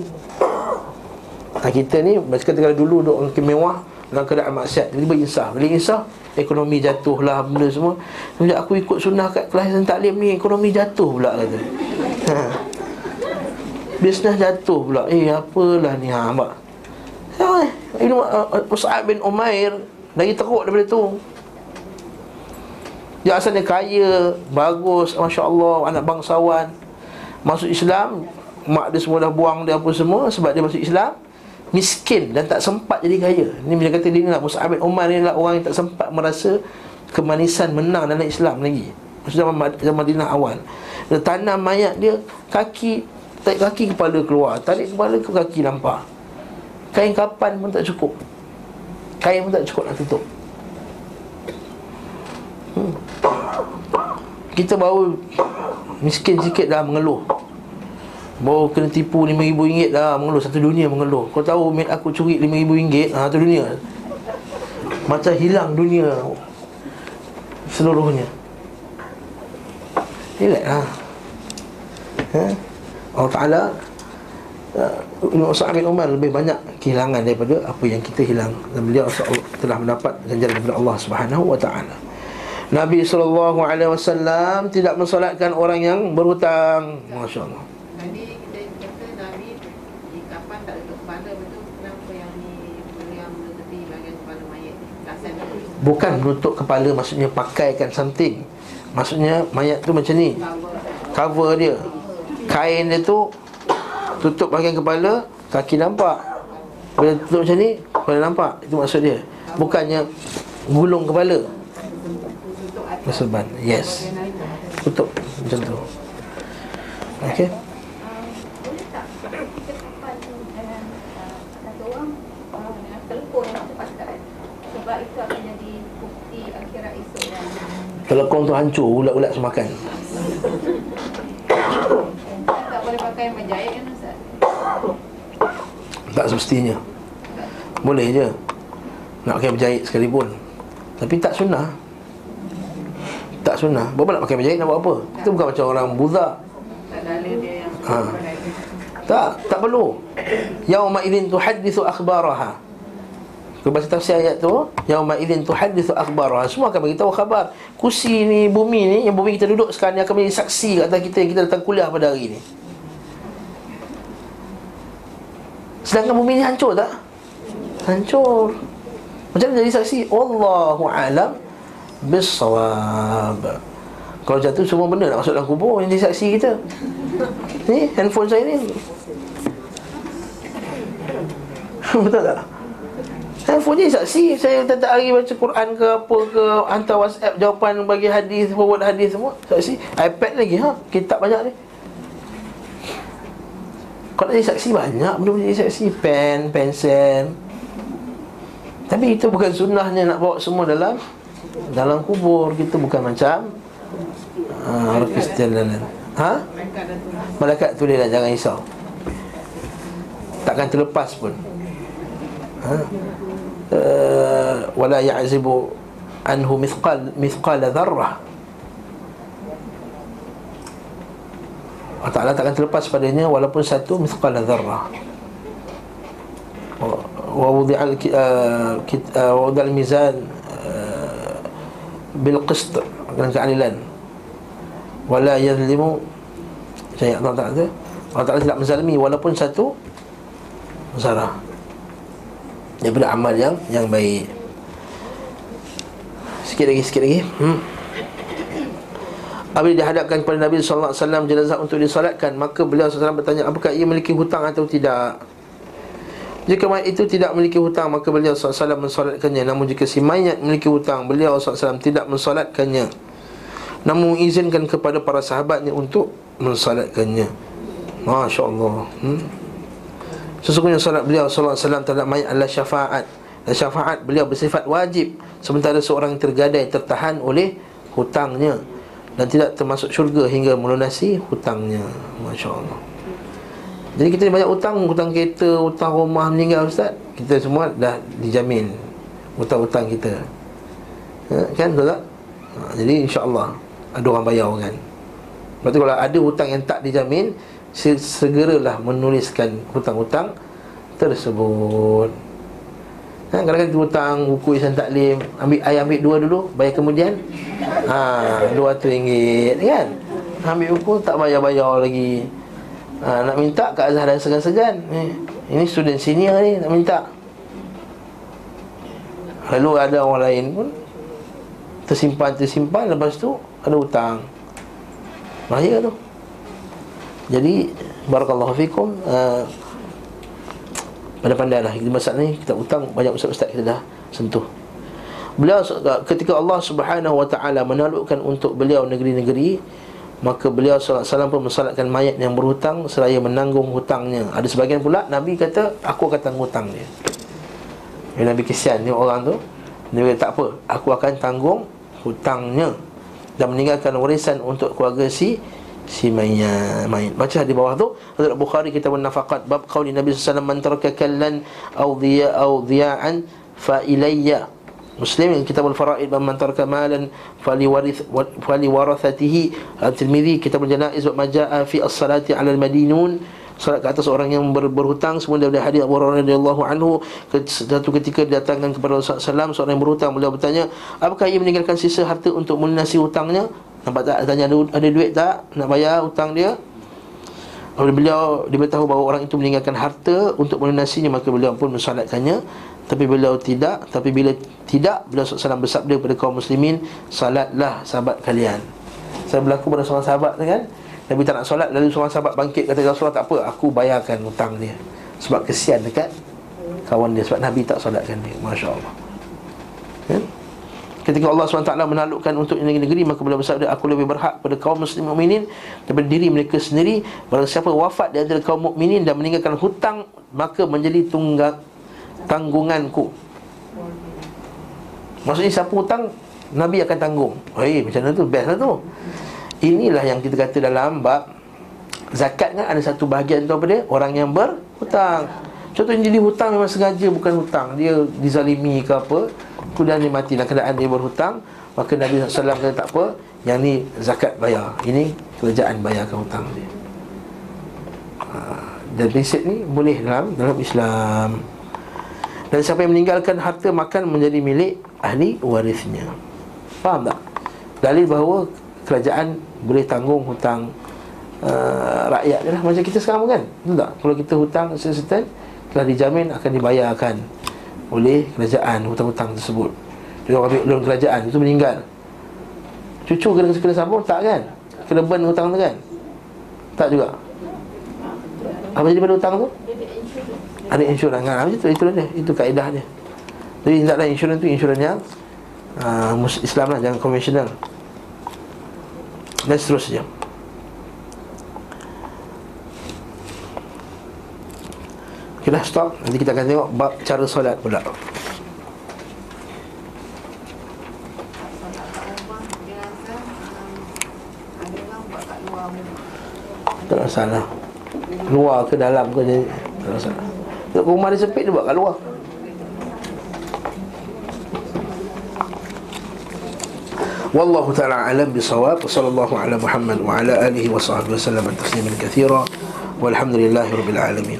Speaker 1: Nah kita ni Macam kata dulu duduk orang mewah Dalam keadaan maksiat Tiba-tiba insah. Bila insah Ekonomi jatuh lah Benda semua. Bila aku ikut sunnah kat kelahiran taklim ni Ekonomi jatuh pula kata. Ha. [LAUGHS] Bisnes jatuh pula. Eh apalah ni ha, Mbak ha, Ini uh, Mus'ab bin Umair Lagi teruk daripada tu. Dia asalnya kaya, bagus, Masya Allah, anak bangsawan. Masuk Islam Mak dia semua dah buang dia apa semua Sebab dia masuk Islam Miskin dan tak sempat jadi kaya. Ini bila kata dia ni lah Musa bin Umar ni lah orang yang tak sempat merasa Kemanisan menang dalam Islam lagi. Zaman Madinah awal. Dia tanam mayat dia Kaki Tarik kaki kepala keluar Tarik kepala ke kaki nampak Kain kapan pun tak cukup. Kain pun tak cukup nak tutup. Hmm. Kita baru Miskin sikit dah mengeluh. Baru kena tipu RM5,000 dah mengeluh. Satu dunia mengeluh. Kau tahu mate aku curi RM5,000 ha, Satu dunia. Macam hilang dunia Seluruhnya. Relax lah ha? Allah Ta'ala Ibn Sa'ad bin Umar lebih banyak kehilangan daripada apa yang kita hilang. Dan beliau telah mendapat ganjaran daripada Allah Subhanahu wa taala. Nabi SAW tidak mensolatkan orang yang berhutang. Masya Allah
Speaker 2: Tadi kita kata Nabi di kapan tak tutup kepala betul? Kenapa yang ni beliau menutupi bahagian kepala mayat kasan
Speaker 1: Bukan menutup kepala maksudnya pakaikan something. Maksudnya mayat tu macam ni. Cover dia. Kain dia tu Tutup bahagian kepala Kaki nampak. Bila tutup macam ni Kepala nampak. Itu maksud dia. Bukannya Gulung kepala. Maksudban Yes. Tutup Macam tu. Okay Telekong tu hancur Ulat-ulat semakan.
Speaker 2: Tak boleh pakai menjahit Ustaz
Speaker 1: Tak semestinya. Boleh je. Nak pakai berjahit sekalipun. Tapi tak sunnah. Tak sunnah. Berapa nak pakai berjahit? Nak buat apa? Itu bukan macam orang buza
Speaker 2: tak dalil dia yang
Speaker 1: Ha. Tak, tak perlu. Yauma idzin tuhaddithu akhbaraha. Kalau baca tafsir ayat tu. Yauma idzin tuhaddithu akhbaraha. Semua akan beritahu khabar. Kursi ni, bumi ni Yang bumi kita duduk sekarang ni Akan menjadi saksi kat atas kita Yang kita datang kuliah pada hari ni Sedangkan bumi ni hancur tak? Hancur. Macam mana jadi saksi? Wallahu alam Bisawab Kalau jatuh semua benda nak masuk dalam kubur Yang jadi saksi kita. Ni handphone saya ni. [LAUGHS] Betul tak? Handphone ni saksi. Saya tiap hari baca Quran ke apa ke Hantar whatsapp jawapan bagi hadis Forward hadis semua. Saksi. iPad lagi ha? Kitab banyak ni Kalau jadi saksi banyak boleh jadi saksi Pen, pensel. Tapi itu bukan sunnahnya Nak bawa semua dalam Dalam kubur Kita bukan macam uh, Orang Kristian dan lain Ha? Malaikat tulis lah jangan risau. Takkan terlepas pun. Ha? Uh, wala ya'zibu anhu mithqal mithqala dharrah Allah Ta'ala takkan terlepas padanya walaupun satu mithqala dharrah wa wudi'al uh, uh, wa wudi'al mizan uh, bil qist dengan keadilan. Wala yadhlimu saya Allah Ta'ala Allah Ta'ala tidak menzalimi walaupun satu zarah. Daripada amal yang yang baik. Sikit lagi sikit lagi. Hmm. Apabila dihadapkan kepada Nabi SAW jenazah untuk disolatkan Maka beliau SAW bertanya Apakah ia memiliki hutang atau tidak? Jika mayat itu tidak memiliki hutang Maka beliau SAW mensolatkannya. Namun jika si mayat memiliki hutang Beliau SAW tidak mensolatkannya. Namun izinkan kepada para sahabatnya Untuk mensolatkannya. Masya Allah hmm? Sesungguhnya salat beliau sallallahu alaihi wasallam terhadap mayat adalah syafaat. Dan syafaat beliau bersifat wajib sementara seorang tergadai tertahan oleh hutangnya dan tidak termasuk syurga hingga melunasi hutangnya. Masya-Allah. Jadi kita banyak hutang, hutang kereta, hutang rumah meninggal ustaz. Kita semua dah dijamin hutang-hutang kita. Ya, kan betul tak? Ha, jadi insya-Allah ada orang bayar kan. Lepas tu kalau ada hutang yang tak dijamin se- Segeralah menuliskan hutang-hutang tersebut kan, Kadang-kadang kita hutang buku Isan Taklim ambil, I ambil dua dulu, bayar kemudian? Ha, RM200 kan? Ambil buku tak bayar-bayar lagi. Ha, Nak minta Kak Azhar dah segan-segan. Eh, Ini student senior ni nak minta. Lalu ada orang lain pun Tersimpan-tersimpan Lepas tu ada hutang. Bahaya tu. Jadi Barakallahu fikum uh, Pandai-pandai lah. Kita masalah ni Kita hutang Banyak ustaz-ustaz kita dah sentuh. Beliau ketika Allah subhanahu wa ta'ala Menaklukkan untuk beliau negeri-negeri Maka beliau SAW pun mensalatkan mayat yang berhutang Seraya menanggung hutangnya. Ada sebagian pula Nabi kata Aku akan tanggung hutang dia. Bila Nabi kesian ni orang tu. Nabi kata tak apa Aku akan tanggung hutangnya. Dan meninggalkan warisan untuk keluarga si Si mayat mayat. Baca di bawah tu Hadrat Bukhari kita nafaqat Bab qawli Nabi SAW Man taraka kallan Au dhiya au dhiya'an Fa ilayya. Muslim yang kitab al-faraid man taraka malan fali warith fali warathatihi. at-Tirmizi kitab al-janaiz wa majaa fi as-salati 'ala al-madinun Salat ke atas orang yang ber, berhutang Semua daripada hadis Abu Hurairah radhiyallahu anhu Satu ketika datangkan kepada Rasulullah SAW Seorang yang berhutang Beliau bertanya Apakah ia meninggalkan sisa harta Untuk melunasi hutangnya Nampak tak? Tanya ada, ada duit tak? Nak bayar hutang dia? Kalau beliau diberitahu bahawa orang itu meninggalkan harta Untuk melunasinya Maka beliau pun mensalatkannya Tapi beliau tidak Tapi bila tidak Beliau SAW bersabda kepada kaum muslimin Salatlah sahabat kalian Saya berlaku pada seorang sahabat kan Nabi tak nak solat Lalu seorang sahabat bangkit Kata Rasulullah tak apa Aku bayarkan hutang dia Sebab kesian dekat Kawan dia Sebab Nabi tak solatkan dia Masya Allah? Ketika Allah SWT menaklukkan untuk negeri-negeri Maka beliau bersabda Aku lebih berhak pada kaum muslim mukminin Daripada diri mereka sendiri. Barang siapa wafat di antara kaum mukminin Dan meninggalkan hutang Maka menjadi tunggang Tanggunganku. Maksudnya siapa hutang Nabi akan tanggung. Hei macam mana tu? Best lah tu. Inilah yang kita kata dalam bab Zakat kan. Ada satu bahagian tu apa dia? Orang yang berhutang. Contohnya jadi hutang memang sengaja bukan hutang. Dia dizalimi ke apa Kemudian dia mati dalam keadaan dia berhutang Maka Nabi SAW kata tak apa Yang ni zakat bayar. Ini kerajaan bayarkan hutang dia. Ha, Dan prinsip ni boleh dalam dalam Islam. Dan siapa yang meninggalkan harta makan menjadi milik ahli warisnya. Faham tak? Dalil bahawa kerajaan boleh tanggung hutang uh, rakyat je lah. Macam kita sekarang kan? Betul tak? Kalau kita hutang certain Telah dijamin akan dibayarkan Oleh kerajaan hutang-hutang tersebut Jadi orang ambil loan kerajaan Itu meninggal Cucu kena kena sambung? Tak kan? Kena burn hutang tu kan? Tak juga Apa jadi pada hutang tu? Ada insurans kan? Macam tu, itu dia Itu kaedah dia Jadi tidaklah insurans tu insurans yang uh, Islam lah, jangan konvensional dan seterusnya Okay dah stop Nanti kita akan tengok bab cara solat pula Tak ada masalah Luar ke dalam ke jadi Tak ada masalah Tengok rumah dia sempit dia buat kat luar والله تعالى أعلم بصواب وصلى الله على محمد وعلى آله وصحبه وسلم تسليما كثيرا والحمد لله رب العالمين